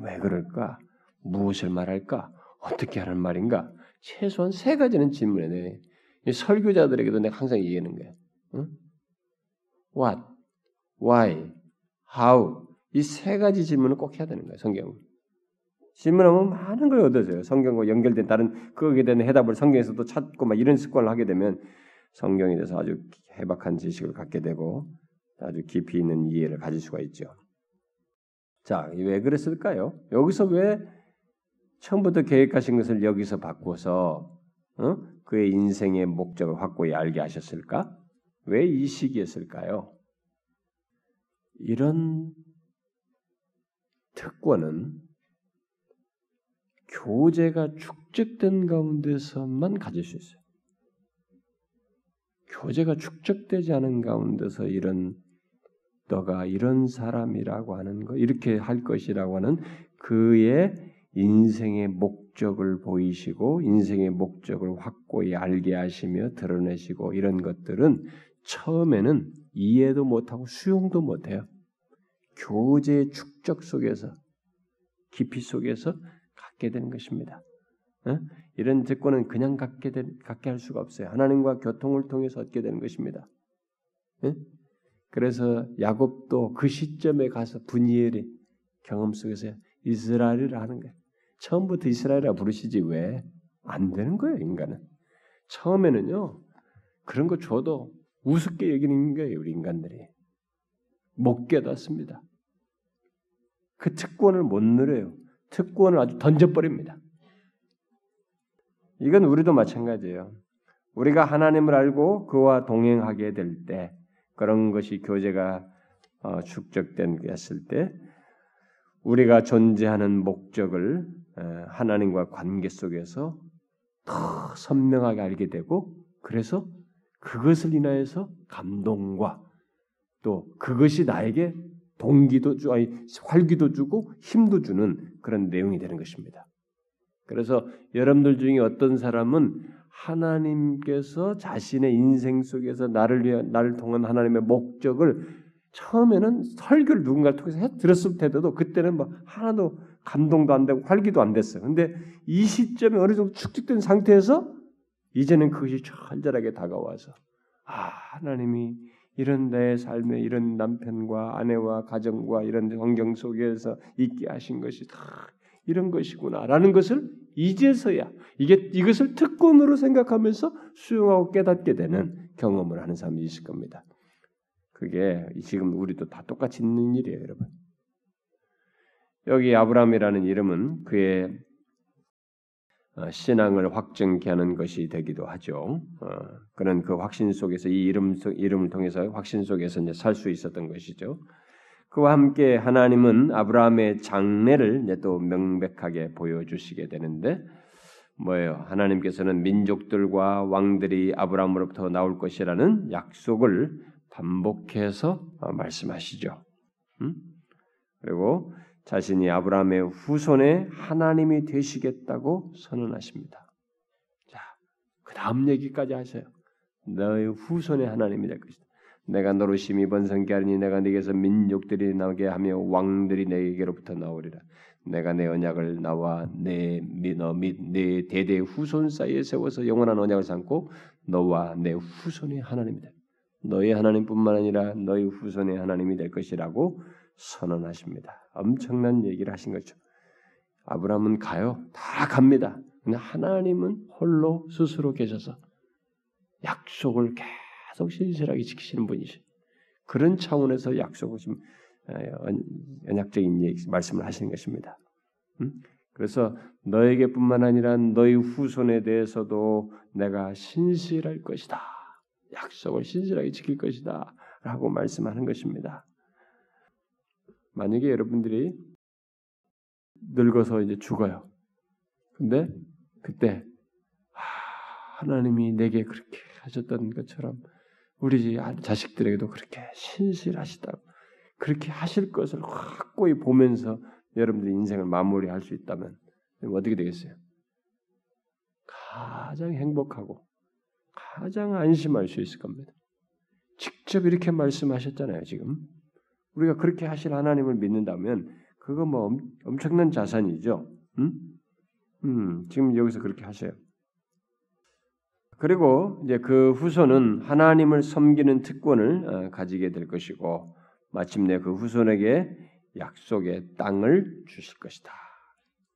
왜 그럴까? 무엇을 말할까? 어떻게 하는 말인가? 최소한 세 가지는 질문해 내. 설교자들에게도 내가 항상 얘기하는 거예요. 응? What, Why, How 이 세 가지 질문을 꼭 해야 되는 거예요. 성경은. 질문하면 많은 걸 얻어져요. 성경과 연결된 다른 거기에 대한 해답을 성경에서도 찾고 막 이런 습관을 하게 되면 성경에 대해서 아주 해박한 지식을 갖게 되고 아주 깊이 있는 이해를 가질 수가 있죠. 자, 왜 그랬을까요? 여기서 왜 처음부터 계획하신 것을 여기서 바꿔서 어? 그의 인생의 목적을 확고히 알게 하셨을까? 왜 이 시기였을까요? 이런 특권은 교제가 축적된 가운데서만 가질 수 있어요. 교제가 축적되지 않은 가운데서 이런 너가 이런 사람이라고 하는 거 이렇게 할 것이라고 하는 그의 인생의 목적을 보이시고 인생의 목적을 확고히 알게 하시며 드러내시고 이런 것들은 처음에는 이해도 못하고 수용도 못해요. 교제의 축적 속에서 깊이 속에서 갖게 되는 것입니다. 어? 이런 특권은 그냥 갖게 되, 갖게 할 수가 없어요. 하나님과 교통을 통해서 얻게 되는 것입니다. 어? 그래서 야곱도 그 시점에 가서 분이엘의 경험 속에서 이스라엘이라 하는 거예요. 처음부터 이스라엘이라 부르시지 왜 안 되는 거예요, 인간은. 처음에는요. 그런 거 줘도 우습게 여기는 거예요, 우리 인간들이. 못 깨닫습니다. 그 특권을 못 누려요. 특권을 아주 던져버립니다. 이건 우리도 마찬가지예요. 우리가 하나님을 알고 그와 동행하게 될 때, 그런 것이 교제가 어, 축적된 것일 때, 우리가 존재하는 목적을 하나님과 관계 속에서 더 선명하게 알게 되고, 그래서 그것을 인하여서 감동과 또 그것이 나에게 동기도 주, 아니 활기도 주고 힘도 주는 그런 내용이 되는 것입니다. 그래서 여러분들 중에 어떤 사람은 하나님께서 자신의 인생 속에서 나를 위해 나를 통한 하나님의 목적을 처음에는 설교를 누군가를 통해서 해 들었을 때도 그때는 뭐 하나도 감동도 안 되고 활기도 안 됐어요. 근데 이 시점에 어느 정도 축적된 상태에서 이제는 그것이 철저하게 다가와서 아 하나님이 이런 내 삶에 이런 남편과 아내와 가정과 이런 환경 속에서 있게 하신 것이 다 이런 것이구나라는 것을 이제서야 이게 이것을 특권으로 생각하면서 수용하고 깨닫게 되는 경험을 하는 사람이 있을 겁니다. 그게 지금 우리도 다 똑같이 있는 일이에요, 여러분. 여기 아브라함이라는 이름은 그의 어, 신앙을 확정케 하는 것이 되기도 하죠. 어, 그는 그 확신 속에서 이 이름 이름을 통해서 확신 속에서 이제 살 수 있었던 것이죠. 그와 함께 하나님은 아브라함의 장래를 이제 또 명백하게 보여주시게 되는데 뭐예요? 하나님께서는 민족들과 왕들이 아브라함으로부터 나올 것이라는 약속을 반복해서 어, 말씀하시죠. 음? 그리고 자신이 아브라함의 후손의 하나님이 되시겠다고 선언하십니다. 자, 그 다음 얘기까지 하세요. 너의 후손의 하나님이 될 것이다. 내가 너로 심히 번성케 하리니 내가 네게서 민족들이 나게 하며 왕들이 내게로부터 나오리라. 내가 내 언약을 나와 내너및내 대대 후손 사이에 세워서 영원한 언약을 삼고 너와 내 후손의 하나님이다. 너희 하나님뿐만 아니라 너희 후손의 하나님이 될 것이라고 선언하십니다. 엄청난 얘기를 하신 거죠. 아브라함은 가요. 다 갑니다. 근데 하나님은 홀로 스스로 계셔서 약속을 계속 신실하게 지키시는 분이시. 그런 차원에서 약속을 지금 언약적인 얘기, 말씀을 하시는 것입니다. 그래서 너에게뿐만 아니라 너희 후손에 대해서도 내가 신실할 것이다. 약속을 신실하게 지킬 것이다. 라고 말씀하는 것입니다. 만약에 여러분들이 늙어서 이제 죽어요. 근데 그때 하나님이 내게 그렇게 하셨던 것처럼 우리 자식들에게도 그렇게 신실하시다고 그렇게 하실 것을 확고히 보면서 여러분들이 인생을 마무리할 수 있다면 어떻게 되겠어요? 가장 행복하고 가장 안심할 수 있을 겁니다. 직접 이렇게 말씀하셨잖아요, 지금. 우리가 그렇게 하실 하나님을 믿는다면 그거 뭐 엄청난 자산이죠. 음? 음, 지금 여기서 그렇게 하세요. 그리고 이제 그 후손은 하나님을 섬기는 특권을 어, 가지게 될 것이고 마침내 그 후손에게 약속의 땅을 주실 것이다.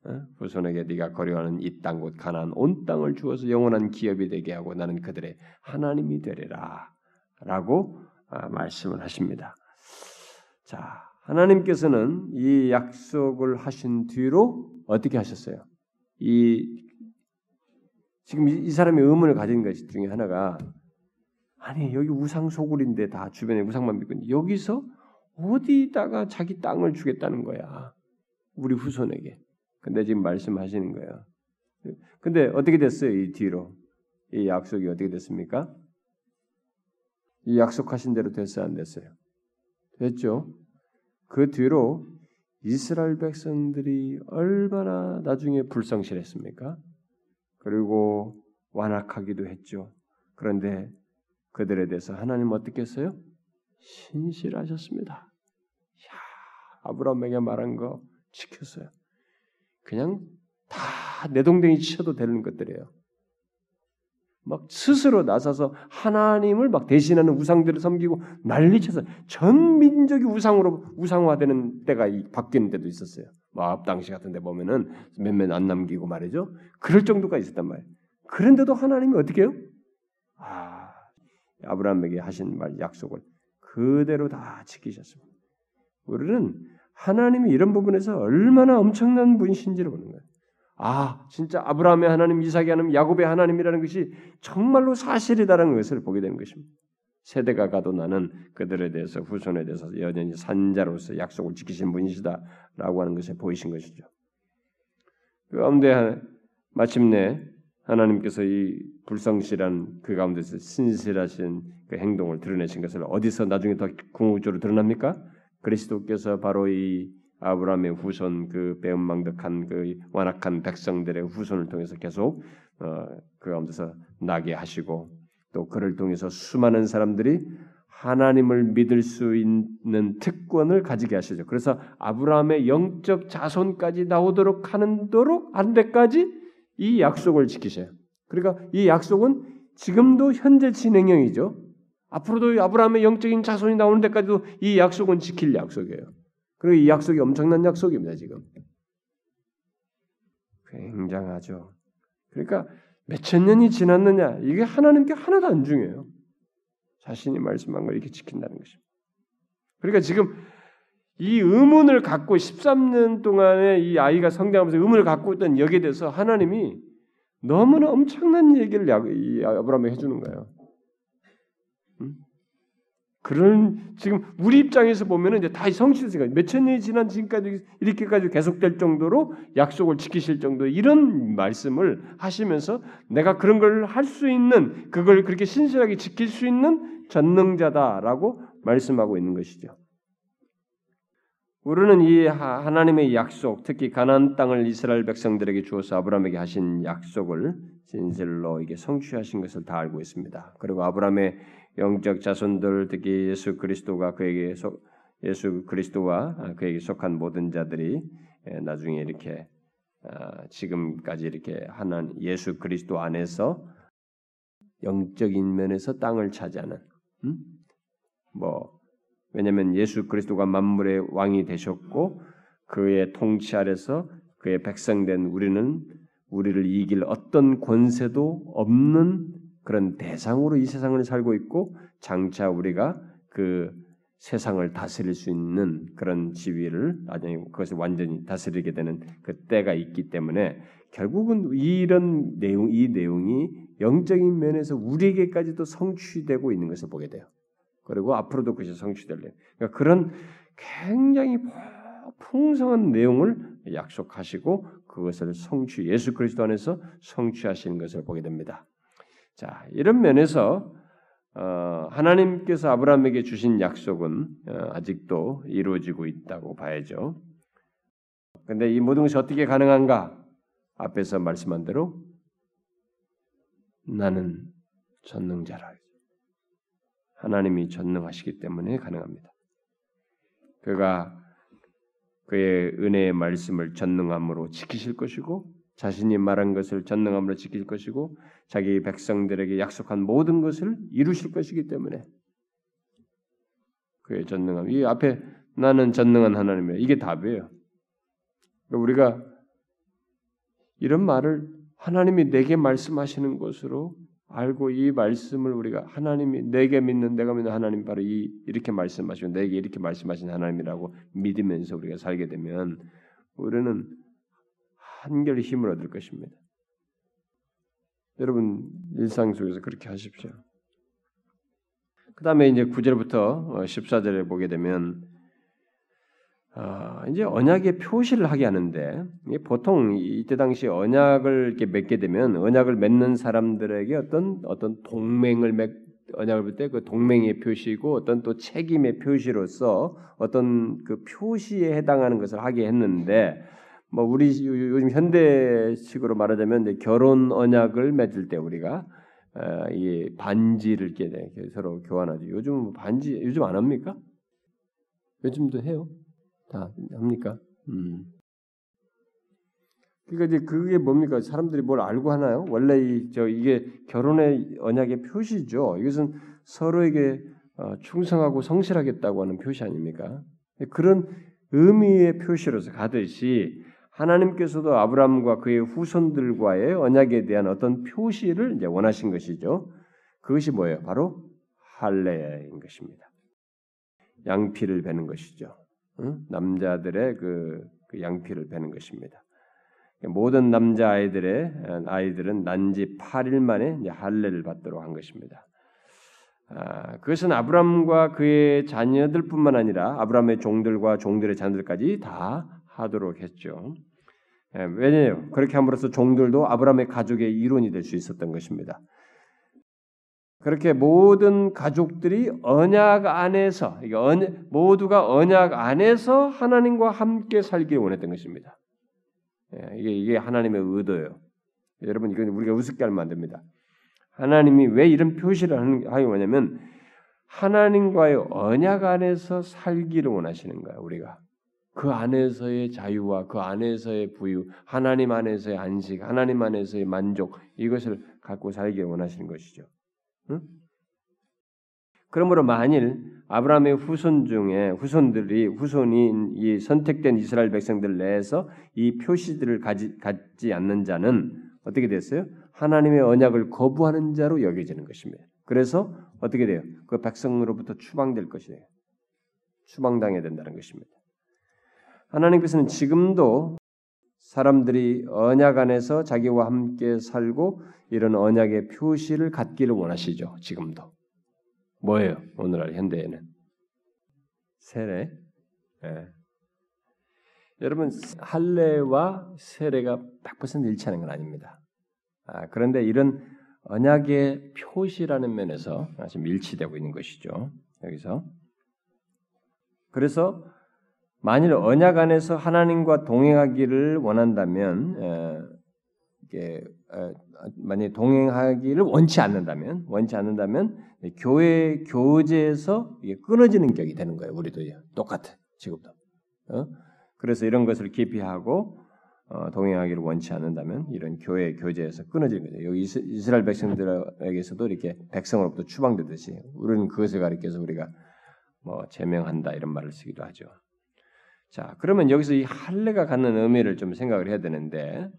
어? 후손에게 네가 거류하는 이 땅 곧 가나안 온 땅을 주어서 영원한 기업이 되게 하고 나는 그들의 하나님이 되리라라고 아, 말씀을 하십니다. 자, 하나님께서는 이 약속을 하신 뒤로 어떻게 하셨어요? 이 지금 이 사람이 의문을 가진 것 중에 하나가 아니 여기 우상 소굴인데 다 주변에 우상만 믿고 있는데 여기서 어디다가 자기 땅을 주겠다는 거야 우리 후손에게 근데 지금 말씀하시는 거예요 근데 어떻게 됐어요 이 뒤로 이 약속이 어떻게 됐습니까? 이 약속하신 대로 됐어요 안 됐어요? 됐죠 그 뒤로 이스라엘 백성들이 얼마나 나중에 불성실했습니까? 그리고 완악하기도 했죠. 그런데 그들에 대해서 하나님 어떻게 했어요? 신실하셨습니다. 야, 아브라함에게 말한 거 지켰어요. 그냥 다 내동댕이 치셔도 되는 것들이에요. 막 스스로 나서서 하나님을 막 대신하는 우상들을 섬기고 난리쳐서 전 민족이 우상으로 우상화되는 때가 바뀌는 때도 있었어요. 마압 당시 같은데 보면은 몇몇 안 남기고 말이죠. 그럴 정도가 있었단 말이에요. 그런데도 하나님이 어떻게 해요? 아, 아브라함에게 하신 말 약속을 그대로 다 지키셨습니다. 우리는 하나님이 이런 부분에서 얼마나 엄청난 분이신지를 보는 거예요. 아, 진짜 아브라함의 하나님, 이삭의 하나님, 야곱의 하나님이라는 것이 정말로 사실이다라는 것을 보게 되는 것입니다. 세대가 가도 나는 그들에 대해서 후손에 대해서 여전히 산자로서 약속을 지키신 분이시다라고 하는 것에 보이신 것이죠. 그 가운데 마침내 하나님께서 이 불성실한 그 가운데서 신실하신 그 행동을 드러내신 것을 어디서 나중에 더 궁극적으로 드러납니까? 그리스도께서 바로 이 아브라함의 후손 그 배은망덕한 그 완악한 백성들의 후손을 통해서 계속 어, 그 가운데서 나게 하시고 또 그를 통해서 수많은 사람들이 하나님을 믿을 수 있는 특권을 가지게 하시죠. 그래서 아브라함의 영적 자손까지 나오도록 하는 도록 한 데까지 이 약속을 지키셔요. 그러니까 이 약속은 지금도 현재 진행형이죠. 앞으로도 아브라함의 영적인 자손이 나오는 데까지도 이 약속은 지킬 약속이에요. 그리고 이 약속이 엄청난 약속입니다, 지금. 굉장하죠. 그러니까 몇천 년이 지났느냐 이게 하나님께 하나도 안 중요해요. 자신이 말씀한 걸 이렇게 지킨다는 것입니다. 그러니까 지금 이 의문을 갖고 13년 동안에 이 아이가 성장하면서 의문을 갖고 있던 여기에 대해서 하나님이 너무나 엄청난 얘기를 아브라함에 해주는 거예요. 그런 지금 우리 입장에서 보면은 이제 다 성취됐으니까 몇천 년이 지난 지금까지 이렇게까지 계속될 정도로 약속을 지키실 정도 이런 말씀을 하시면서 내가 그런 걸 할 수 있는 그걸 그렇게 신실하게 지킬 수 있는 전능자다라고 말씀하고 있는 것이죠. 우리는 이 하나님의 약속, 특히 가나안 땅을 이스라엘 백성들에게 주어서 아브라함에게 하신 약속을 진실로 이게 성취하신 것을 다 알고 있습니다. 그리고 아브라함의 영적 자손들 특히 예수 그리스도가 그에게 속 예수 그리스도와 그에게 속한 모든 자들이 예, 나중에 이렇게 아, 지금까지 이렇게 하나님 예수 그리스도 안에서 영적인 면에서 땅을 차지하는 음? 뭐 왜냐하면 예수 그리스도가 만물의 왕이 되셨고 그의 통치 아래서 그의 백성된 우리는 우리를 이길 어떤 권세도 없는 그런 대상으로 이 세상을 살고 있고 장차 우리가 그 세상을 다스릴 수 있는 그런 지위를 나중에 그것을 완전히 다스리게 되는 그 때가 있기 때문에 결국은 이런 내용 이 내용이 영적인 면에서 우리에게까지도 성취되고 있는 것을 보게 돼요. 그리고 앞으로도 그것이 성취될래. 그러니까 그런 굉장히 풍성한 내용을 약속하시고 그것을 성취 예수 그리스도 안에서 성취하시는 것을 보게 됩니다. 자 이런 면에서 어, 하나님께서 아브라함에게 주신 약속은 어, 아직도 이루어지고 있다고 봐야죠. 근데 이 모든 것이 어떻게 가능한가? 앞에서 말씀한 대로 나는 전능자라. 하나님이 전능하시기 때문에 가능합니다. 그가 그의 은혜의 말씀을 전능함으로 지키실 것이고 자신이 말한 것을 전능함으로 지킬 것이고 자기 백성들에게 약속한 모든 것을 이루실 것이기 때문에 그의 전능함. 이 앞에 나는 전능한 하나님이야. 이게 답이에요. 그러니까 우리가 이런 말을 하나님이 내게 말씀하시는 것으로 알고 이 말씀을 우리가 하나님이 내게 믿는 내가 믿는 하나님 바로 이 이렇게 말씀하시고 내게 이렇게 말씀하신 하나님이라고 믿으면서 우리가 살게 되면 우리는 한결 힘을 얻을 것입니다. 여러분 일상 속에서 그렇게 하십시오. 그 다음에 이제 9절부터 14절에 보게 되면 어, 이제 언약의 표시를 하게 하는데 보통 이때 당시 언약을 이렇게 맺게 되면 언약을 맺는 사람들에게 어떤 어떤 동맹을 맺 언약을 맺때그 동맹의 표시고 어떤 또 책임의 표시로서 어떤 그 표시에 해당하는 것을 하게 했는데 뭐 우리 요즘 현대식으로 말하자면 결혼 언약을 맺을 때 우리가 어, 이 반지를 이렇게 서로 교환하죠. 요즘 반지 요즘 안 합니까? 요즘도 해요. 다 합니까? 음. 그러니까 이제 그게 뭡니까? 사람들이 뭘 알고 하나요? 원래 이 저 이게 결혼의 언약의 표시죠. 이것은 서로에게 어, 충성하고 성실하겠다고 하는 표시 아닙니까? 그런 의미의 표시로서 가듯이 하나님께서도 아브라함과 그의 후손들과의 언약에 대한 어떤 표시를 이제 원하신 것이죠. 그것이 뭐예요? 바로 할례인 것입니다. 양피를 베는 것이죠. 남자들의 그, 그 양피를 베는 것입니다. 모든 남자 아이들의 아이들은 난지 8일 만에 할례를 받도록 한 것입니다. 아, 그것은 아브람과 그의 자녀들뿐만 아니라 아브람의 종들과 종들의 자녀들까지 다 하도록 했죠. 예, 왜냐요? 그렇게 함으로써 종들도 아브람의 가족의 일원이 될 수 있었던 것입니다. 그렇게 모든 가족들이 언약 안에서 모두가 언약 안에서 하나님과 함께 살기를 원했던 것입니다. 예, 이게 이게 하나님의 의도예요. 여러분 이건 우리가 우습게 하면 안 됩니다. 하나님이 왜 이런 표시를 하기 원냐면 하나님과의 언약 안에서 살기를 원하시는 거야 우리가 그 안에서의 자유와 그 안에서의 부유, 하나님 안에서의 안식, 하나님 안에서의 만족 이것을 갖고 살기를 원하시는 것이죠. 응? 그러므로 만일 아브라함의 후손 중에 후손들이 후손인 이 선택된 이스라엘 백성들 내에서 이 표시들을 가지, 갖지 않는 자는 어떻게 됐어요? 하나님의 언약을 거부하는 자로 여겨지는 것입니다. 그래서 어떻게 돼요? 그 백성으로부터 추방될 것이에요. 추방당해야 된다는 것입니다. 하나님께서는 지금도 사람들이 언약 안에서 자기와 함께 살고 이런 언약의 표시를 갖기를 원하시죠. 지금도. 뭐예요? 오늘날 현대에는 세례. 예. 여러분 할례와 세례가 100% 일치하는 건 아닙니다. 아, 그런데 이런 언약의 표시라는 면에서 아주 밀치되고 있는 것이죠. 여기서 그래서 만일 언약 안에서 하나님과 동행하기를 원한다면 만약 동행하기를 원치 않는다면 원치 않는다면 교회 교제에서 이게 끊어지는 격이 되는 거예요. 우리도 똑같아 지금도. 어? 그래서 이런 것을 기피하고 어, 동행하기를 원치 않는다면 이런 교회 교제에서 끊어지는 거죠. 여기 이스라엘 백성들에게서도 이렇게 백성으로부터 추방되듯이 우리는 그것을 가리켜서 우리가 뭐 제명한다 이런 말을 쓰기도 하죠. 자, 그러면 여기서 이 할례가 갖는 의미를 좀 생각을 해야 되는데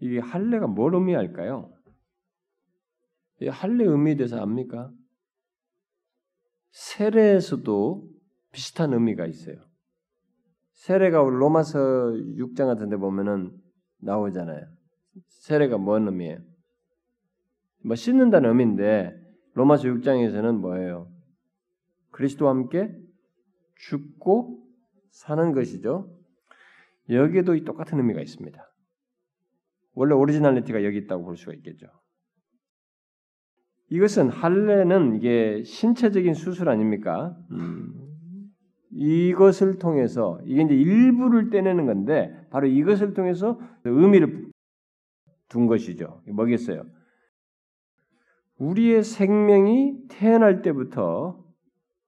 이 할례가 뭘 의미할까요? 이 할례 의미에 대해서 압니까? 세례에서도 비슷한 의미가 있어요. 세례가 로마서 6장 같은 데 보면은 나오잖아요. 세례가 뭔 의미예요? 뭐 씻는다는 의미인데 로마서 6장에서는 뭐예요? 그리스도와 함께 죽고 사는 것이죠. 여기에도 이 똑같은 의미가 있습니다. 원래 originality가 여기 있다고 볼 수가 있겠죠. 이것은 할례는 이게 신체적인 수술 아닙니까? 음, 이것을 통해서 이게 이제 일부를 떼내는 건데 바로 이것을 통해서 의미를 둔 것이죠. 뭐겠어요? 우리의 생명이 태어날 때부터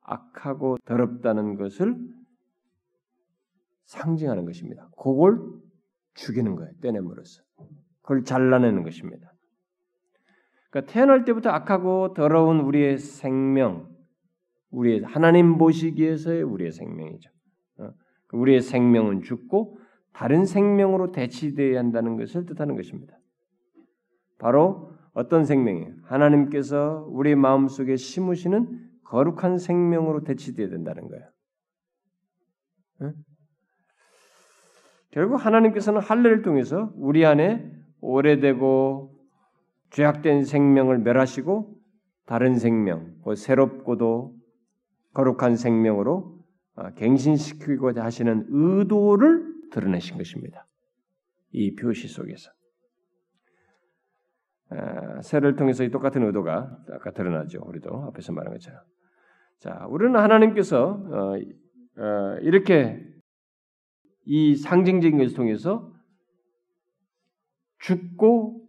악하고 더럽다는 것을 상징하는 것입니다. 그걸 죽이는 거예요. 떼냄으로써. 그걸 잘라내는 것입니다. 그러니까 태어날 때부터 악하고 더러운 우리의 생명, 우리의 하나님 보시기에서의 우리의 생명이죠. 어? 우리의 생명은 죽고 다른 생명으로 대치되어야 한다는 것을 뜻하는 것입니다. 바로 어떤 생명이에요? 하나님께서 우리 마음 속에 심으시는 거룩한 생명으로 대치되어야 된다는 거예요. 어? 결국 하나님께서는 할례를 통해서 우리 안에 오래되고 죄악된 생명을 멸하시고 다른 생명, 새롭고도 거룩한 생명으로 어, 갱신시키고자 하시는 의도를 드러내신 것입니다. 이 표시 속에서 세를 통해서 이 똑같은 의도가 아까 드러나죠. 우리도 앞에서 말한 것처럼. 자, 우리는 하나님께서 어, 어, 이렇게 이 상징적인 것을 통해서 죽고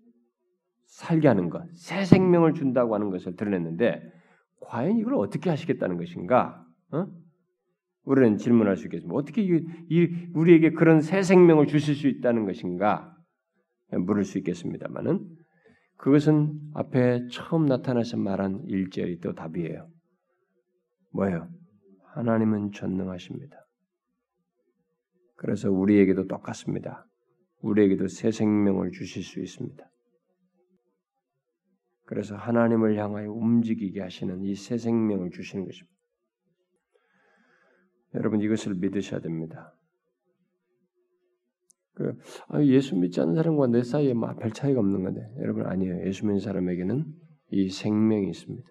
살게 하는 것, 새 생명을 준다고 하는 것을 드러냈는데 과연 이걸 어떻게 하시겠다는 것인가? 어? 우리는 질문할 수 있겠습니다. 어떻게 이, 이, 우리에게 그런 새 생명을 주실 수 있다는 것인가? 물을 수 있겠습니다만은 그것은 앞에 처음 나타나서 말한 일절이 또 답이에요. 뭐예요? 하나님은 전능하십니다. 그래서 우리에게도 똑같습니다. 우리에게도 새 생명을 주실 수 있습니다. 그래서 하나님을 향하여 움직이게 하시는 이 새 생명을 주시는 것입니다. 여러분 이것을 믿으셔야 됩니다. 그 아, 예수 믿지 않는 사람과 내 사이에 뭐별 차이가 없는 건데 여러분 아니에요. 예수 믿는 사람에게는 이 생명이 있습니다.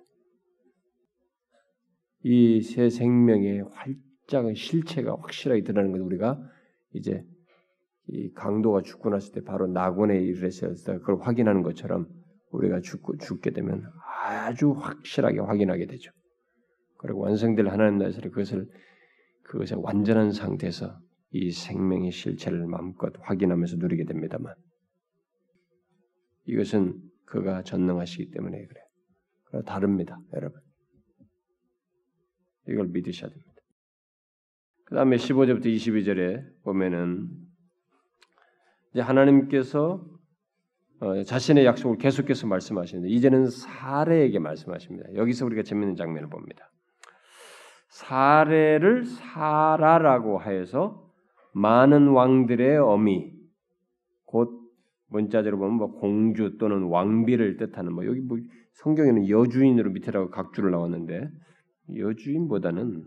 이 새 생명의 활짝 실체가 확실하게 드러나는 것 우리가 이제 이 강도가 죽고 났을 때 바로 낙원에 이르렀을 때 그걸 확인하는 것처럼 우리가 죽고 죽게 되면 아주 확실하게 확인하게 되죠. 그리고 완성될 하나님 나라에서 그것을 그것의 완전한 상태에서 이 생명의 실체를 마음껏 확인하면서 누리게 됩니다만 이것은 그가 전능하시기 때문에 그래. 요 다릅니다, 여러분. 이걸 믿으셔야 됩니다. 그 다음에 15절부터 22절에 보면은 이제 하나님께서 어, 자신의 약속을 계속해서 말씀하시는데 이제는 사례에게 말씀하십니다. 여기서 우리가 재밌는 장면을 봅니다. 사례를 사라라고 하여서 많은 왕들의 어미 곧 문자대로 보면 뭐 공주 또는 왕비를 뜻하는 뭐 여기 뭐 성경에는 여주인으로 밑에라고 각주를 나왔는데 여주인보다는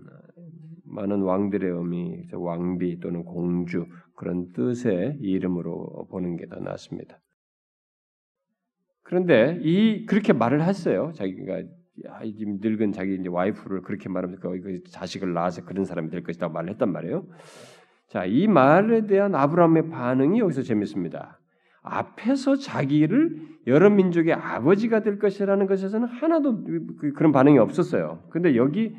많은 왕들의 의미, 왕비 또는 공주 그런 뜻의 이름으로 보는 게 더 낫습니다. 그런데 이 그렇게 말을 했어요. 자기가 지금 늙은 자기 이제 와이프를 그렇게 말하면서 그 자식을 낳아서 그런 사람이 될 것이다 말을 했단 말이에요. 자, 이 말에 대한 아브라함의 반응이 여기서 재밌습니다. 앞에서 자기를 여러 민족의 아버지가 될 것이라는 것에서는 하나도 그, 그런 반응이 없었어요. 근데 여기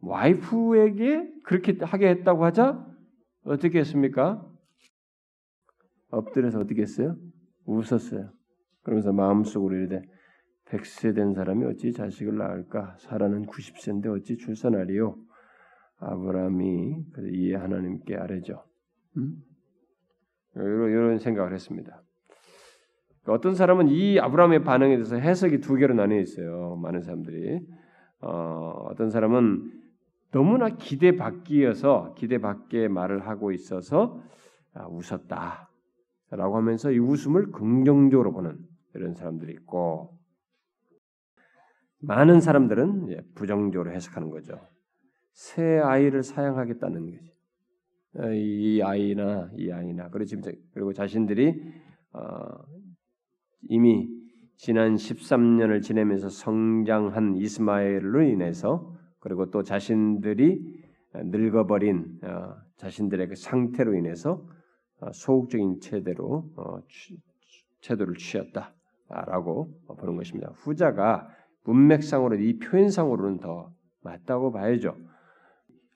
와이프에게 그렇게 하게 했다고 하자 어떻게 했습니까? 엎드려서 어떻게 했어요? 웃었어요. 그러면서 마음속으로 이르되 백세 된 사람이 어찌 자식을 낳을까? 사라는 90세인데 어찌 출산하리요? 아브라함이 이에 하나님께 아뢰죠. 음? 이런, 이런 생각을 했습니다. 어떤 사람은 이 아브라함의 반응에 대해서 해석이 두 개로 나뉘어 있어요. 많은 사람들이 어, 어떤 사람은 너무나 기대 밖이어서 기대 밖의 말을 하고 있어서 아, 웃었다라고 하면서 이 웃음을 긍정적으로 보는 이런 사람들이 있고 많은 사람들은 부정적으로 해석하는 거죠. 새 아이를 사양하겠다는 거지. 어, 이 아이나 이 아이나 그리고 자신들이 어, 이미 지난 13년을 지내면서 성장한 이스마엘로 인해서 그리고 또 자신들이 늙어버린 어, 자신들의 그 상태로 인해서 어, 소극적인 체대로 어, 태도를 취했다라고 보는 것입니다. 후자가 문맥상으로 이 표현상으로는 더 맞다고 봐야죠.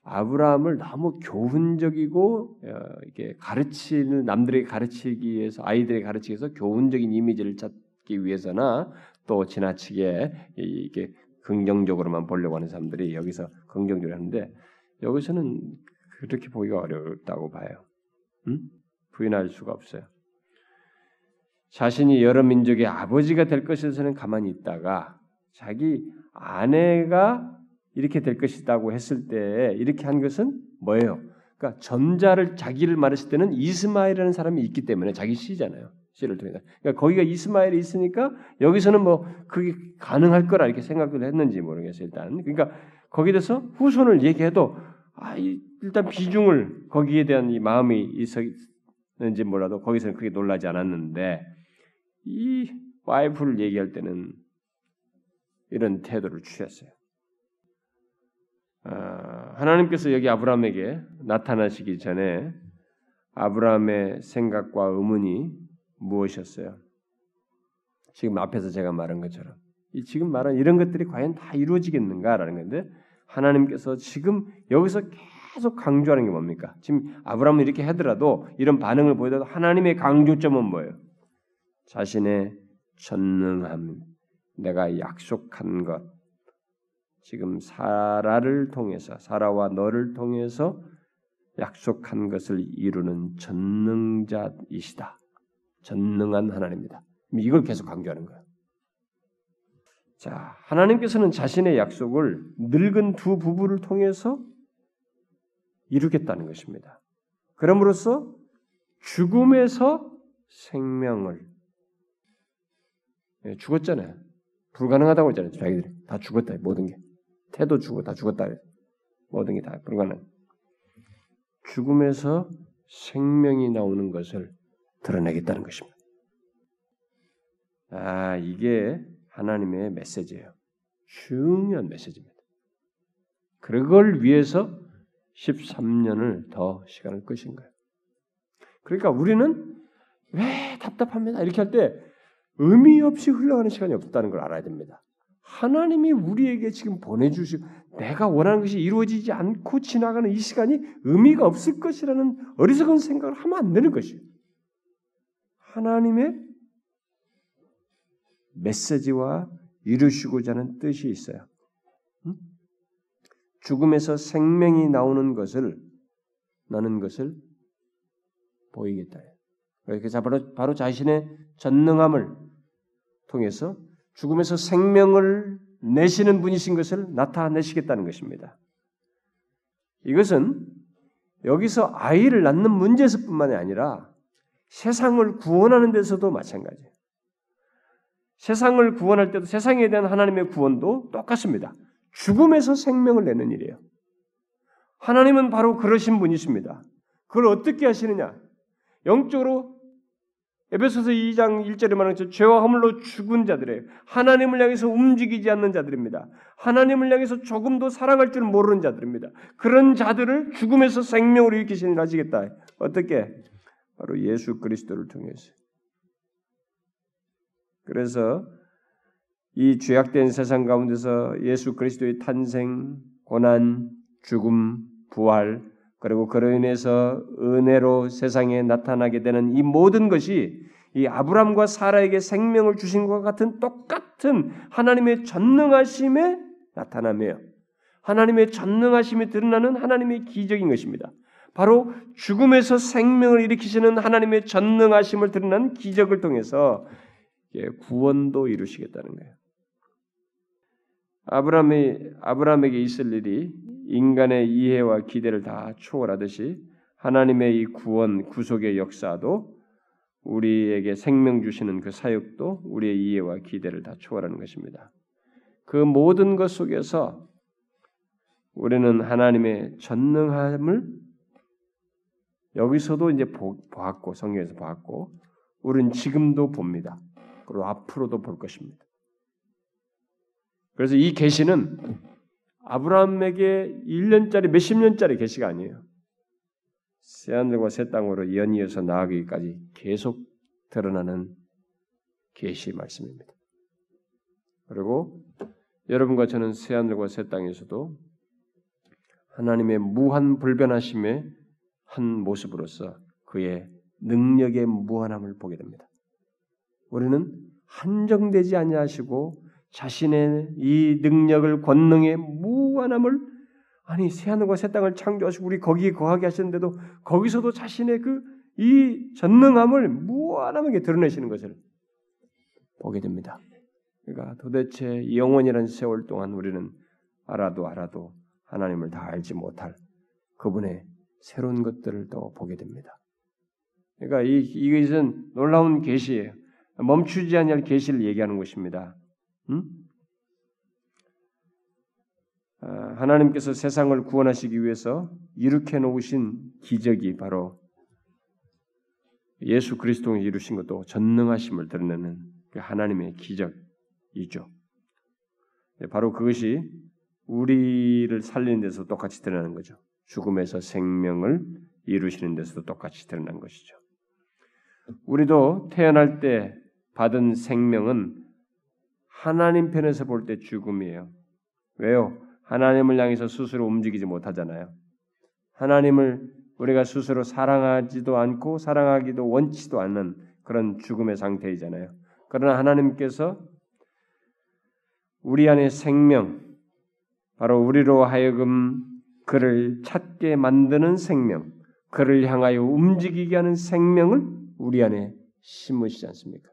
아브라함을 너무 교훈적이고 이게 가르치는 남들에게 가르치기 위해서 아이들에게 가르치기 위해서 교훈적인 이미지를 찾기 위해서나 또 지나치게 이게 긍정적으로만 보려고 하는 사람들이 여기서 긍정적으로 하는데 여기서는 그렇게 보기가 어렵다고 봐요. 음? 부인할 수가 없어요. 자신이 여러 민족의 아버지가 될 것에서는 가만히 있다가 자기 아내가 이렇게 될 것이다고 했을 때 이렇게 한 것은 뭐예요? 그러니까 전자를 자기를 말했을 때는 이스마엘이라는 사람이 있기 때문에 자기 시잖아요. 시를 통해서. 그러니까 거기가 이스마엘이 있으니까 여기서는 뭐 그게 가능할 거라 이렇게 생각을 했는지 모르겠어요. 일단 그러니까 거기에 대해서 후손을 얘기해도 아, 일단 비중을 거기에 대한 이 마음이 있었는지 몰라도 거기서는 크게 놀라지 않았는데 이 와이프를 얘기할 때는 이런 태도를 취했어요. 아, 하나님께서 여기 아브라함에게 나타나시기 전에 아브라함의 생각과 의문이 무엇이었어요? 지금 앞에서 제가 말한 것처럼 지금 말한 이런 것들이 과연 다 이루어지겠는가라는 건데 하나님께서 지금 여기서 계속 강조하는 게 뭡니까? 지금 아브라함은 이렇게 하더라도 이런 반응을 보여도 하나님의 강조점은 뭐예요? 자신의 전능함, 내가 약속한 것, 지금 사라를 통해서 사라와 너를 통해서 약속한 것을 이루는 전능자이시다. 전능한 하나님입니다. 이걸 계속 강조하는 거예요. 자, 하나님께서는 자신의 약속을 늙은 두 부부를 통해서 이루겠다는 것입니다. 그럼으로써 죽음에서 생명을 예, 죽었잖아요. 불가능하다고 했잖아요. 자기들이 다 죽었다. 모든 게 태도 죽어 다 죽었다. 모든 게 다 불가능. 죽음에서 생명이 나오는 것을 드러내겠다는 것입니다. 아, 이게 하나님의 메시지예요. 중요한 메시지입니다. 그걸 위해서 13년을 더 시간을 끄신 거예요. 그러니까 우리는 왜 답답합니다. 이렇게 할 때 의미 없이 흘러가는 시간이 없다는 걸 알아야 됩니다. 하나님이 우리에게 지금 보내주시고 내가 원하는 것이 이루어지지 않고 지나가는 이 시간이 의미가 없을 것이라는 어리석은 생각을 하면 안 되는 것이에요. 하나님의 메시지와 이루시고자 하는 뜻이 있어요. 죽음에서 생명이 나오는 것을 나는 것을 보이겠다. 그래서 바로, 바로 자신의 전능함을 통해서 죽음에서 생명을 내시는 분이신 것을 나타내시겠다는 것입니다. 이것은 여기서 아이를 낳는 문제에서뿐만이 아니라 세상을 구원하는 데서도 마찬가지예요. 세상을 구원할 때도 세상에 대한 하나님의 구원도 똑같습니다. 죽음에서 생명을 내는 일이에요. 하나님은 바로 그러신 분이십니다. 그걸 어떻게 하시느냐? 영적으로 에베소서 2장 1절에 말하는 것 죄와 허물로 죽은 자들이에요. 하나님을 향해서 움직이지 않는 자들입니다. 하나님을 향해서 조금도 사랑할 줄 모르는 자들입니다. 그런 자들을 죽음에서 생명으로 일으키시는 하시겠다. 어떻게? 바로 예수 그리스도를 통해서. 그래서 이 죄악된 세상 가운데서 예수 그리스도의 탄생, 고난, 죽음, 부활, 그리고 그로 인해서 은혜로 세상에 나타나게 되는 이 모든 것이 이 아브람과 사라에게 생명을 주신 것 같은 똑같은 하나님의 전능하심에 나타나며 하나님의 전능하심이 드러나는 하나님의 기적인 것입니다. 바로 죽음에서 생명을 일으키시는 하나님의 전능하심을 드러난 기적을 통해서 구원도 이루시겠다는 거예요. 아브라함이 아브라함에게 있을 일이 인간의 이해와 기대를 다 초월하듯이 하나님의 이 구원 구속의 역사도 우리에게 생명 주시는 그 사역도 우리의 이해와 기대를 다 초월하는 것입니다. 그 모든 것 속에서 우리는 하나님의 전능함을 여기서도 이제 보았고 성경에서 보았고 우리는 지금도 봅니다. 그리고 앞으로도 볼 것입니다. 그래서 이 계시는 아브라함에게 1년짜리 몇십 년짜리 계시가 아니에요. 새하늘과 새 땅으로 연이어서 나아가기까지 계속 드러나는 계시 말씀입니다. 그리고 여러분과 저는 새하늘과 새 땅에서도 하나님의 무한 불변하심의 한 모습으로서 그의 능력의 무한함을 보게 됩니다. 우리는 한정되지 아니하시고 자신의 이 능력을 권능의 무한함을 아니 새하늘과 새 땅을 창조하시고 우리 거기에 거하게 하셨는데도 거기서도 자신의 그 이 전능함을 무한하게 드러내시는 것을 보게 됩니다. 그러니까 도대체 영원이라는 세월 동안 우리는 알아도 알아도 하나님을 다 알지 못할 그분의 새로운 것들을 또 보게 됩니다. 그러니까 이 이것은 놀라운 계시예요. 멈추지 않을 계시를 얘기하는 것입니다. 음? 아, 하나님께서 세상을 구원하시기 위해서 이룩해 놓으신 기적이 바로 예수 그리스도가 이루신 것도 전능하심을 드러내는 그 하나님의 기적이죠. 네, 바로 그것이 우리를 살리는 데서 똑같이 드러나는 거죠. 죽음에서 생명을 이루시는 데서도 똑같이 드러난 것이죠. 우리도 태어날 때 받은 생명은 하나님 편에서 볼 때 죽음이에요. 왜요? 하나님을 향해서 스스로 움직이지 못하잖아요. 하나님을 우리가 스스로 사랑하지도 않고 사랑하기도 원치도 않는 그런 죽음의 상태이잖아요. 그러나 하나님께서 우리 안에 생명, 바로 우리로 하여금 그를 찾게 만드는 생명, 그를 향하여 움직이게 하는 생명을 우리 안에 심으시지 않습니까?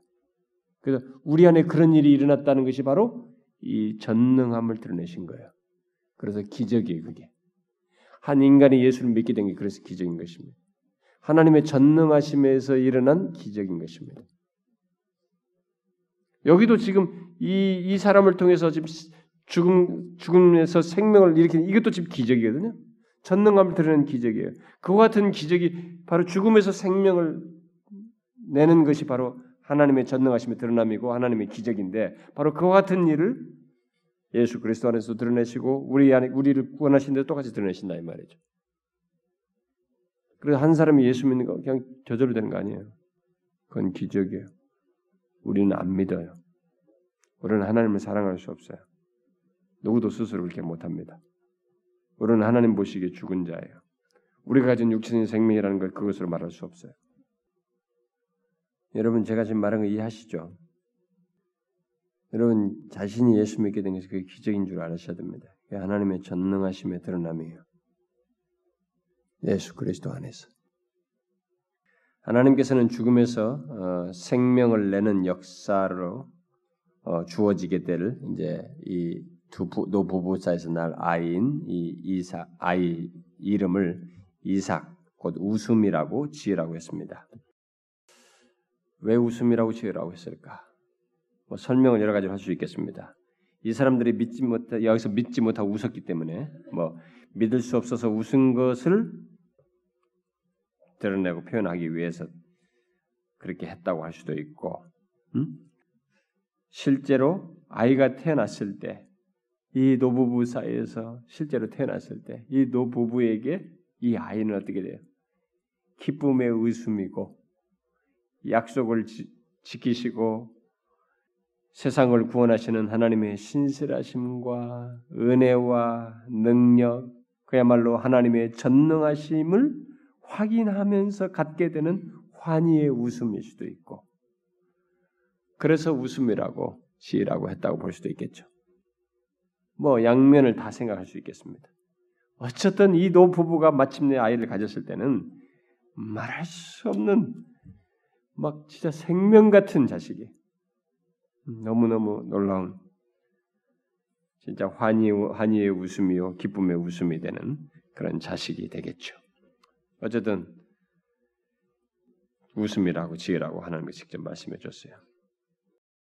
그래서 우리 안에 그런 일이 일어났다는 것이 바로 이 전능함을 드러내신 거예요. 그래서 기적이에요, 그게. 한 인간이 예수를 믿게 된 게 그래서 기적인 것입니다. 하나님의 전능하심에서 일어난 기적인 것입니다. 여기도 지금 이, 이 사람을 통해서 지금 죽음, 죽음에서 생명을 일으키는 이것도 지금 기적이거든요. 전능함을 드러내는 기적이에요. 그와 같은 기적이 바로 죽음에서 생명을 내는 것이 바로 하나님의 전능하심의 드러남이고 하나님의 기적인데 바로 그와 같은 일을 예수 그리스도 안에서 드러내시고 우리 안에 우리를 구원하신 데 똑같이 드러내신다 이 말이죠. 그래서 한 사람이 예수 믿는 거 그냥 저절로 되는 거 아니에요. 그건 기적이에요. 우리는 안 믿어요. 우리는 하나님을 사랑할 수 없어요. 누구도 스스로 그렇게 못합니다. 우리는 하나님 보시기에 죽은 자예요. 우리가 가진 육체적인 생명이라는 걸 그것으로 말할 수 없어요. 여러분 제가 지금 말한 거 이해하시죠? 여러분 자신이 예수 믿게 된 것이 그게 기적인 줄 알으셔야 됩니다. 하나님의 전능하심의 드러남이에요. 예수 그리스도 안에서 하나님께서는 죽음에서 어, 생명을 내는 역사로 어, 주어지게 될 이제 이 두 노부부 사이에서 날 아이인 이 이사 아이 이름을 이삭 곧 웃음이라고 지으라고 했습니다. 왜 웃음이라고 지으라고 했을까? 뭐 설명을 여러 가지로 할 수 있겠습니다. 이 사람들이 믿지 못 여기서 믿지 못하고 웃었기 때문에 뭐 믿을 수 없어서 웃은 것을 드러내고 표현하기 위해서 그렇게 했다고 할 수도 있고, 음? 실제로 아이가 태어났을 때, 이 노부부 사이에서 실제로 태어났을 때, 이 노부부에게 이 아이는 어떻게 돼요? 기쁨의 웃음이고, 약속을 지, 지키시고 세상을 구원하시는 하나님의 신실하심과 은혜와 능력, 그야말로 하나님의 전능하심을 확인하면서 갖게 되는 환희의 웃음일 수도 있고, 그래서 웃음이라고 시라고 했다고 볼 수도 있겠죠. 뭐 양면을 다 생각할 수 있겠습니다. 어쨌든 이 노 부부가 마침내 아이를 가졌을 때는 말할 수 없는 막 진짜 생명 같은 자식이 너무너무 놀라운 진짜 환희, 환희의 웃음이요 기쁨의 웃음이 되는 그런 자식이 되겠죠. 어쨌든 웃음이라고 지으라고 하나님이 직접 말씀해 줬어요.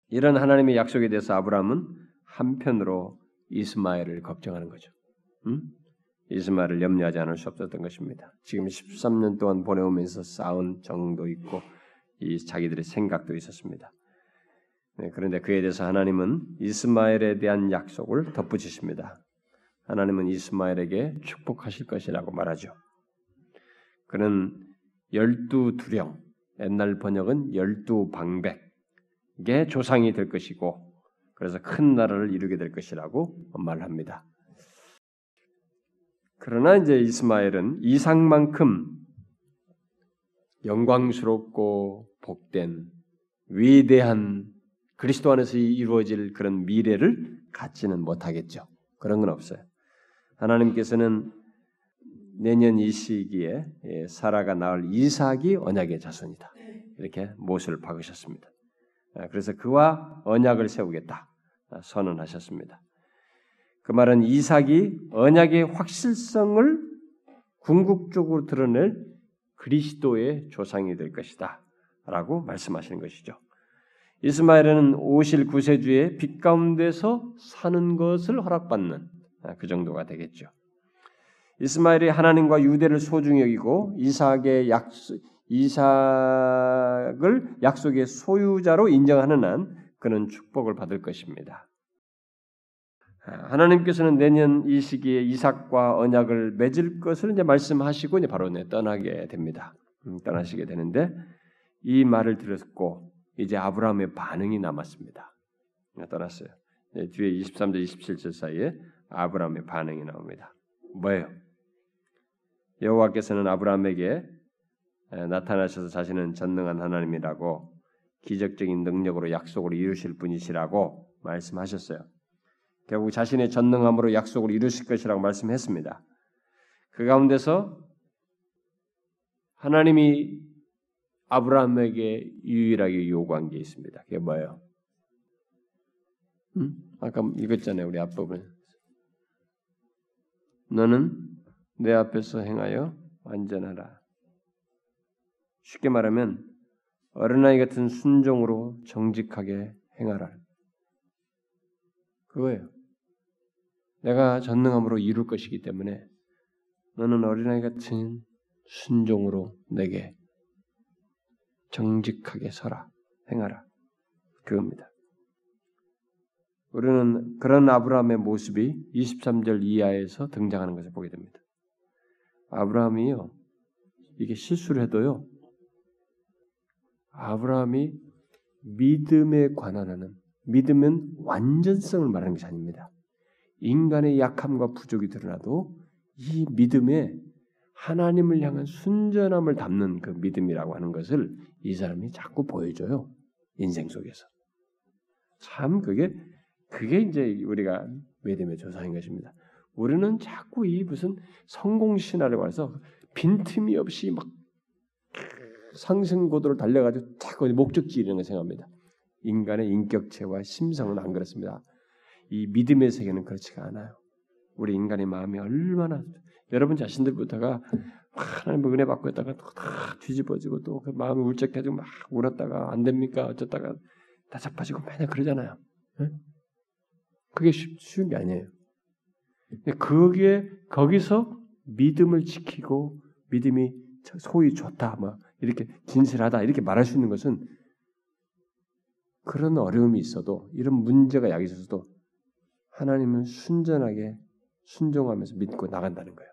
이런 하나님의 약속에 대해서 아브라함은 한편으로 이스마엘을 걱정하는 거죠. 음? 이스마엘을 염려하지 않을 수 없었던 것입니다. 지금 13년 동안 보내오면서 싸운 정도 있고 이 자기들의 생각도 있었습니다. 네, 그런데 그에 대해서 하나님은 이스마엘에 대한 약속을 덧붙이십니다. 하나님은 이스마엘에게 축복하실 것이라고 말하죠. 그는 열두 두령, 옛날 번역은 열두 방백의 조상이 될 것이고, 그래서 큰 나라를 이루게 될 것이라고 말합니다. 그러나 이제 이스마엘은 이상만큼 영광스럽고 복된 위대한 그리스도 안에서 이루어질 그런 미래를 갖지는 못하겠죠. 그런 건 없어요. 하나님께서는 내년 이 시기에 예, 사라가 낳을 이삭이 언약의 자손이다. 이렇게 못을 박으셨습니다. 아, 그래서 그와 언약을 세우겠다 아, 선언하셨습니다. 그 말은 이삭이 언약의 확실성을 궁극적으로 드러낼 그리스도의 조상이 될 것이다. 라고 말씀하시는 것이죠. 이스마엘은 오실 구세주의 빛 가운데서 사는 것을 허락받는 아, 그 정도가 되겠죠. 이스마엘이 하나님과 유대를 소중히 여기고 이삭의 약속, 이삭을 약속의 소유자로 인정하는 한 그는 축복을 받을 것입니다. 아, 하나님께서는 내년 이 시기에 이삭과 언약을 맺을 것을 이제 말씀하시고 이제 바로 내 떠나게 됩니다. 음, 떠나시게 되는데 이 말을 들었고 이제 아브라함의 반응이 남았습니다. 떠났어요. 네, 뒤에 23절 27절 사이에 아브라함의 반응이 나옵니다. 뭐예요? 여호와께서는 아브라함에게 나타나셔서 자신은 전능한 하나님이라고 기적적인 능력으로 약속을 이루실 분이시라고 말씀하셨어요. 결국 자신의 전능함으로 약속을 이루실 것이라고 말씀했습니다. 그 가운데서 하나님이 아브라함에게 유일하게 요구한 게 있습니다. 그게 뭐예요? 음? 아까 읽었잖아요. 우리 앞부분. 너는 내 앞에서 행하여 완전하라. 쉽게 말하면 어린아이 같은 순종으로 정직하게 행하라. 그거예요. 내가 전능함으로 이룰 것이기 때문에 너는 어린아이 같은 순종으로 내게 정직하게 서라, 행하라. 그겁니다. 우리는 그런 아브라함의 모습이 23절 이하에서 등장하는 것을 보게 됩니다. 아브라함이요, 이게 실수를 해도요, 아브라함이 믿음에 관한 하는, 믿음은 완전성을 말하는 것이 아닙니다. 인간의 약함과 부족이 드러나도 이 믿음에 하나님을 향한 순전함을 담는 그 믿음이라고 하는 것을 이 사람이 자꾸 보여줘요. 인생 속에서. 참 그게 그게 이제 우리가 믿음의 조상인 것입니다. 우리는 자꾸 이 무슨 성공 신화를 와서 빈틈이 없이 막 상승 고도를 달려가지고 자꾸 목적지 이런 걸 생각합니다. 인간의 인격체와 심성은 안 그렇습니다. 이 믿음의 세계는 그렇지가 않아요. 우리 인간의 마음이 얼마나 여러분 자신들부터가 하나님 은혜 받고 있다가 다 뒤집어지고 또 그 마음이 울적해지고 막 울었다가 안 됩니까 어쩌다가 다 자빠지고 맨날 그러잖아요. 네? 그게 쉽, 쉬운 게 아니에요. 거기에 거기서 믿음을 지키고 믿음이 소위 좋다, 뭐 이렇게 진실하다 이렇게 말할 수 있는 것은 그런 어려움이 있어도 이런 문제가 약 있어서도 하나님은 순전하게 순종하면서 믿고 나간다는 거예요.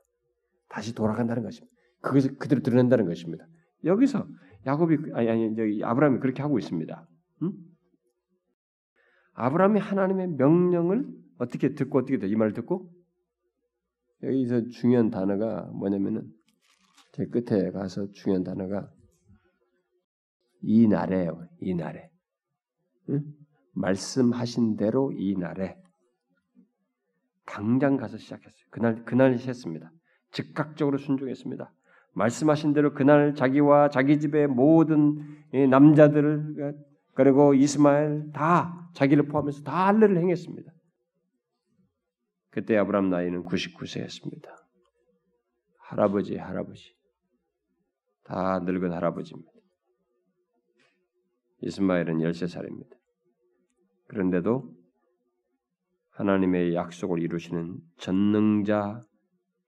다시 돌아간다는 것입니다. 그것을 그대로 드러낸다는 것입니다. 여기서 야곱이 아니 아니 저기 아브라함이 그렇게 하고 있습니다. 응? 아브라함이 하나님의 명령을 어떻게 듣고 어떻게 돼? 이 말을 듣고 여기서 중요한 단어가 뭐냐면은 제 끝에 가서 중요한 단어가 이 날에요. 이 날에 응? 말씀하신 대로 이 날에 당장 가서 시작했어요. 그날 그날 했습니다. 즉각적으로 순종했습니다. 말씀하신 대로 그날 자기와 자기 집의 모든 남자들을 그리고 이스마엘 다 자기를 포함해서 다 할례를 행했습니다. 그때 아브라함 나이는 99세였습니다. 할아버지, 할아버지. 다 늙은 할아버지입니다. 이스마엘은 13살입니다. 그런데도 하나님의 약속을 이루시는 전능자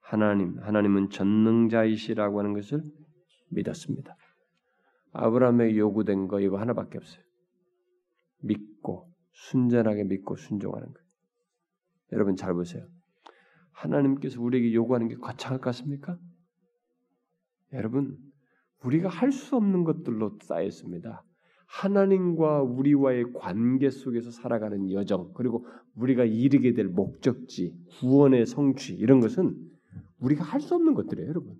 하나님, 하나님은 전능자이시라고 하는 것을 믿었습니다. 아브라함의 요구된 거 이거 하나밖에 없어요. 믿고 순전하게 믿고 순종하는 거예요. 여러분 잘 보세요. 하나님께서 우리에게 요구하는 게 거창할 것 같습니까? 여러분, 우리가 할 수 없는 것들로 쌓였습니다. 하나님과 우리와의 관계 속에서 살아가는 여정, 그리고 우리가 이르게 될 목적지, 구원의 성취, 이런 것은 우리가 할 수 없는 것들이에요, 여러분.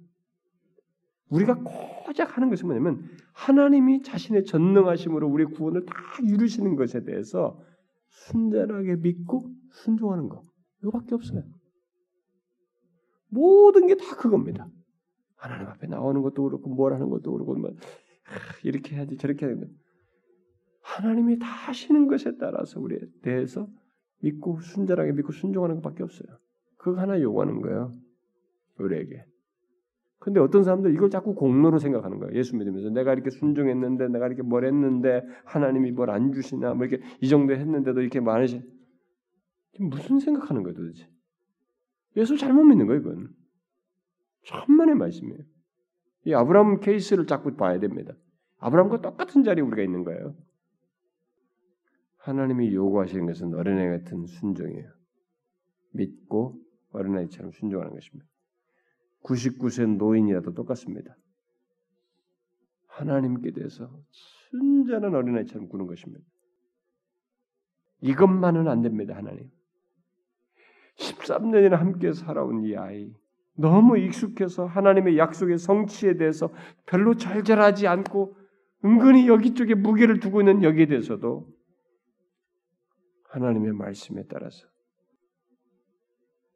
우리가 고작 하는 것은 뭐냐면, 하나님이 자신의 전능하심으로 우리의 구원을 다 이루시는 것에 대해서 순전하게 믿고 순종하는 거. 이거밖에 없어요. 모든 게 다 그겁니다. 하나님 앞에 나오는 것도 그렇고 뭘 하는 것도 그렇고 뭐 이렇게 해야지 저렇게 해야 된다. 하나님이 다 하시는 것에 따라서 우리에 대해서 믿고 순전하게 믿고 순종하는 것밖에 없어요. 그거 하나 요구하는 거예요. 우리에게. 근데 어떤 사람들 이걸 자꾸 공로로 생각하는 거예요. 예수 믿으면서 내가 이렇게 순종했는데 내가 이렇게 뭘 했는데 하나님이 뭘 안 주시나 뭐 이렇게 이 정도 했는데도 이렇게 많으시 무슨 생각하는 거예요 도대체? 예수 잘못 믿는 거예요 이건. 천만의 말씀이에요. 이 아브라함 케이스를 자꾸 봐야 됩니다. 아브라함과 똑같은 자리에 우리가 있는 거예요. 하나님이 요구하시는 것은 어린애 같은 순종이에요. 믿고 어린아이처럼 순종하는 것입니다. 99세 노인이라도 똑같습니다. 하나님께 대해서 순전한 어린아이처럼 구는 것입니다. 이것만은 안 됩니다, 하나님. 13년이나 함께 살아온 이 아이, 너무 익숙해서 하나님의 약속의 성취에 대해서 별로 절절하지 않고 은근히 여기 쪽에 무게를 두고 있는 여기에 대해서도 하나님의 말씀에 따라서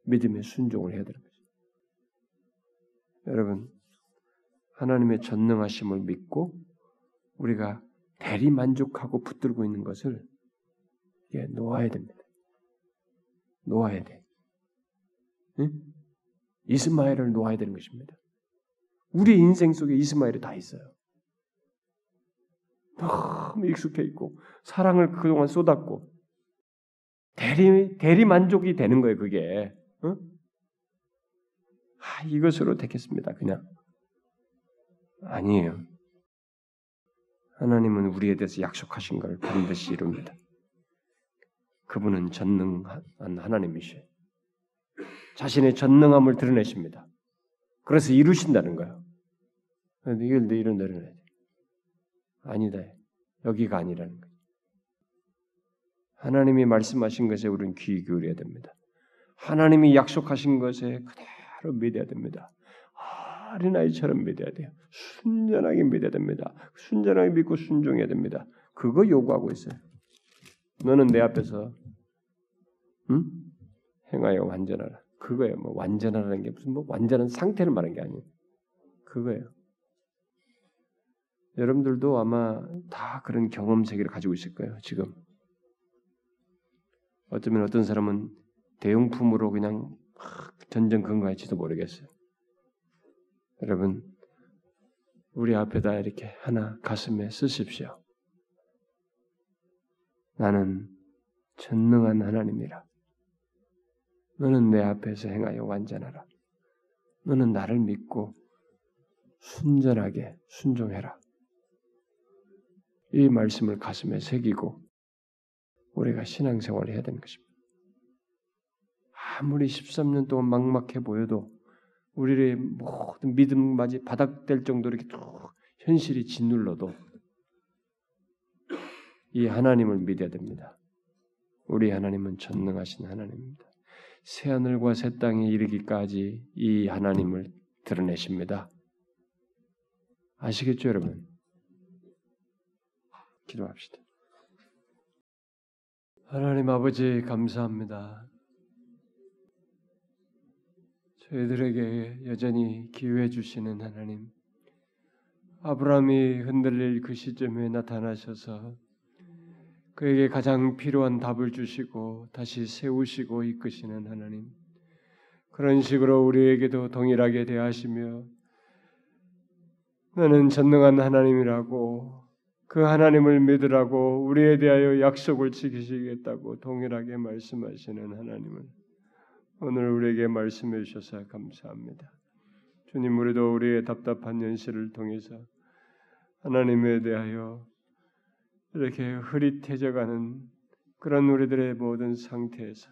믿음의 순종을 해야 되는 거죠. 여러분, 하나님의 전능하심을 믿고 우리가 대리 만족하고 붙들고 있는 것을 예, 놓아야 됩니다. 놓아야 돼. 응? 이스마엘을 놓아야 되는 것입니다. 우리 인생 속에 이스마엘이 다 있어요. 너무 익숙해 있고 사랑을 그동안 쏟았고 대리 대리 만족이 되는 거예요. 그게 응? 아, 이것으로 되겠습니다. 그냥 아니에요. 하나님은 우리에 대해서 약속하신 걸 반드시 이룹니다. 그분은 전능한 하나님이셔. 자신의 전능함을 드러내십니다. 그래서 이루신다는 거예요. 이걸 내 이런 내려놔야 돼. 아니다. 여기가 아니라는 거예요. 하나님이 말씀하신 것에 우리는 귀 기울여야 됩니다. 하나님이 약속하신 것에 그대로 믿어야 됩니다. 어린아이처럼 믿어야 돼요. 순전하게 믿어야 됩니다. 순전하게 믿고 순종해야 됩니다. 그거 요구하고 있어요. 너는 내 앞에서 응? 행하여 완전하라. 그거예요. 뭐 완전하라는 게 무슨 뭐 완전한 상태를 말하는 게 아니에요. 그거예요. 여러분들도 아마 다 그런 경험 세계를 가지고 있을 거예요. 지금 어쩌면 어떤 사람은 대용품으로 그냥 전전 근거할지도 모르겠어요. 여러분 우리 앞에다 이렇게 하나 가슴에 쓰십시오. 나는 전능한 하나님이라. 너는 내 앞에서 행하여 완전하라. 너는 나를 믿고 순전하게 순종해라. 이 말씀을 가슴에 새기고 우리가 신앙생활을 해야 되는 것입니다. 아무리 13년 동안 막막해 보여도 우리의 모든 믿음마저 바닥될 정도로 이렇게 쭉 현실이 짓눌러도 이 하나님을 믿어야 됩니다. 우리 하나님은 전능하신 하나님입니다. 새 하늘과 새 땅에 이르기까지 이 하나님을 드러내십니다. 아시겠죠, 여러분? 기도합시다. 하나님 아버지 감사합니다. 저희들에게 여전히 기회 주시는 하나님. 아브라함이 흔들릴 그 시점에 나타나셔서 그에게 가장 필요한 답을 주시고 다시 세우시고 이끄시는 하나님. 그런 식으로 우리에게도 동일하게 대하시며 나는 전능한 하나님이라고 그 하나님을 믿으라고 우리에 대하여 약속을 지키시겠다고 동일하게 말씀하시는 하나님을 오늘 우리에게 말씀해 주셔서 감사합니다. 주님 우리도 우리의 답답한 현실을 통해서 하나님에 대하여 이렇게 흐릿해져가는 그런 우리들의 모든 상태에서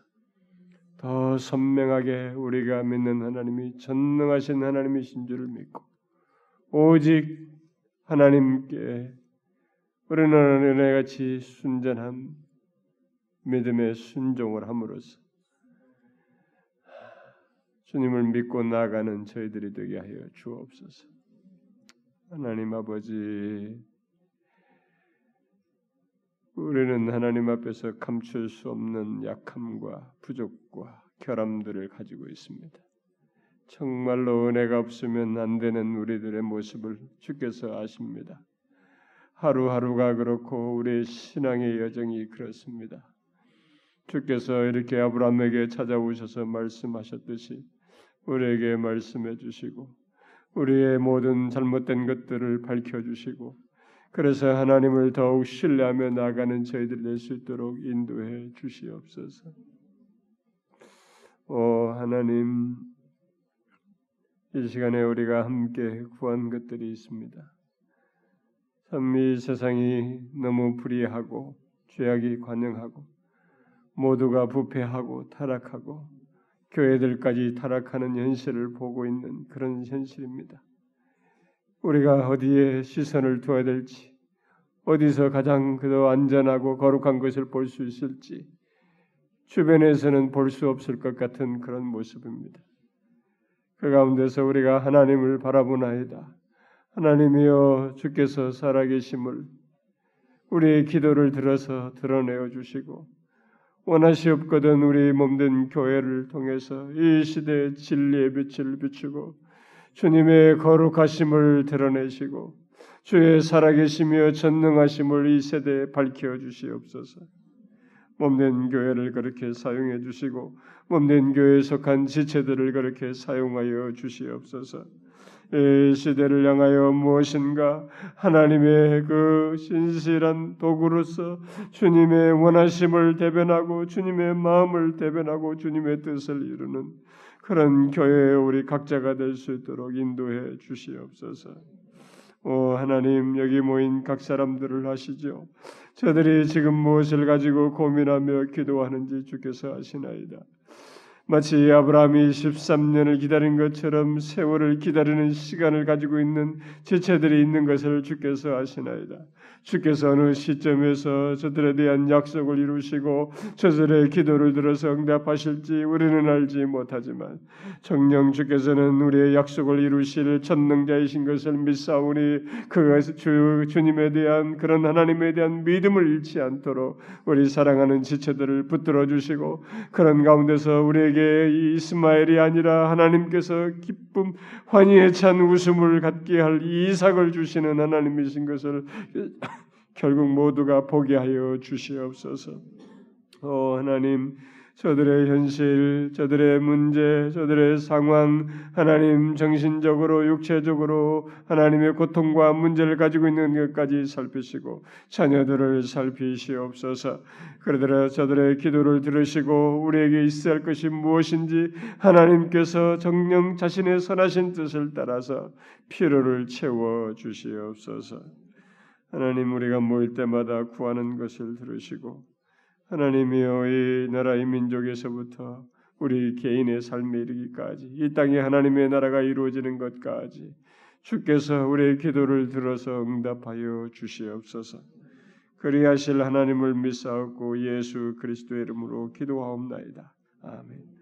더 선명하게 우리가 믿는 하나님이 전능하신 하나님이신 줄을 믿고 오직 하나님께 우리는 은혜같이 순전한 믿음의 순종을 함으로써 주님을 믿고 나아가는 저희들이 되게 하여 주옵소서. 하나님 아버지, 우리는 하나님 앞에서 감출 수 없는 약함과 부족과 결함들을 가지고 있습니다. 정말로 은혜가 없으면 안 되는 우리들의 모습을 주께서 아십니다. 하루하루가 그렇고 우리의 신앙의 여정이 그렇습니다. 주께서 이렇게 아브라함에게 찾아오셔서 말씀하셨듯이 우리에게 말씀해 주시고 우리의 모든 잘못된 것들을 밝혀 주시고 그래서 하나님을 더욱 신뢰하며 나가는 저희들 될 수 있도록 인도해 주시옵소서. 오 하나님 이 시간에 우리가 함께 구한 것들이 있습니다. 참 이 세상이 너무 불의하고 죄악이 관영하고 모두가 부패하고 타락하고 교회들까지 타락하는 현실을 보고 있는 그런 현실입니다. 우리가 어디에 시선을 두어야 될지, 어디서 가장 그도 안전하고 거룩한 것을 볼 수 있을지, 주변에서는 볼 수 없을 것 같은 그런 모습입니다. 그 가운데서 우리가 하나님을 바라보나이다. 하나님이여 주께서 살아계심을 우리의 기도를 들어서 드러내어 주시고 원하시옵거든 우리 몸된 교회를 통해서 이 시대의 진리의 빛을 비추고 주님의 거룩하심을 드러내시고 주의 살아계시며 전능하심을 이 세대에 밝혀 주시옵소서. 몸된 교회를 그렇게 사용해 주시고 몸된 교회에 속한 지체들을 그렇게 사용하여 주시옵소서. 이 시대를 향하여 무엇인가 하나님의 그 신실한 도구로서 주님의 원하심을 대변하고 주님의 마음을 대변하고 주님의 뜻을 이루는 그런 교회의 우리 각자가 될 수 있도록 인도해 주시옵소서. 오 하나님 여기 모인 각 사람들을 하시죠. 저들이 지금 무엇을 가지고 고민하며 기도하는지 주께서 아시나이다. 마치 아브라함이 13년을 기다린 것처럼 세월을 기다리는 시간을 가지고 있는 지체들이 있는 것을 주께서 아시나이다. 주께서 어느 시점에서 저들에 대한 약속을 이루시고 저들의 기도를 들어서 응답하실지 우리는 알지 못하지만 정령 주께서는 우리의 약속을 이루실 전능자이신 것을 믿사오니 그것을 주, 주님에 대한 그런 하나님에 대한 믿음을 잃지 않도록 우리 사랑하는 지체들을 붙들어 주시고 그런 가운데서 우리에게 이 이스마엘이 아니라 하나님께서 기쁨 환희에 찬 웃음을 갖게 할 이삭을 주시는 하나님이신 것을 결국 모두가 보게 하여 주시옵소서. 오 하나님 저들의 현실, 저들의 문제, 저들의 상황, 하나님 정신적으로, 육체적으로 하나님의 고통과 문제를 가지고 있는 것까지 살피시고 자녀들을 살피시옵소서. 그러더라 저들의 기도를 들으시고 우리에게 있어야 할 것이 무엇인지 하나님께서 정령 자신의 선하신 뜻을 따라서 필요를 채워 주시옵소서. 하나님 우리가 모일 때마다 구하는 것을 들으시고 하나님이여 이 나라의 민족에서부터 우리 개인의 삶에 이르기까지 이 땅에 하나님의 나라가 이루어지는 것까지 주께서 우리의 기도를 들어서 응답하여 주시옵소서. 그리하실 하나님을 믿사옵고 예수 그리스도의 이름으로 기도하옵나이다. 아멘.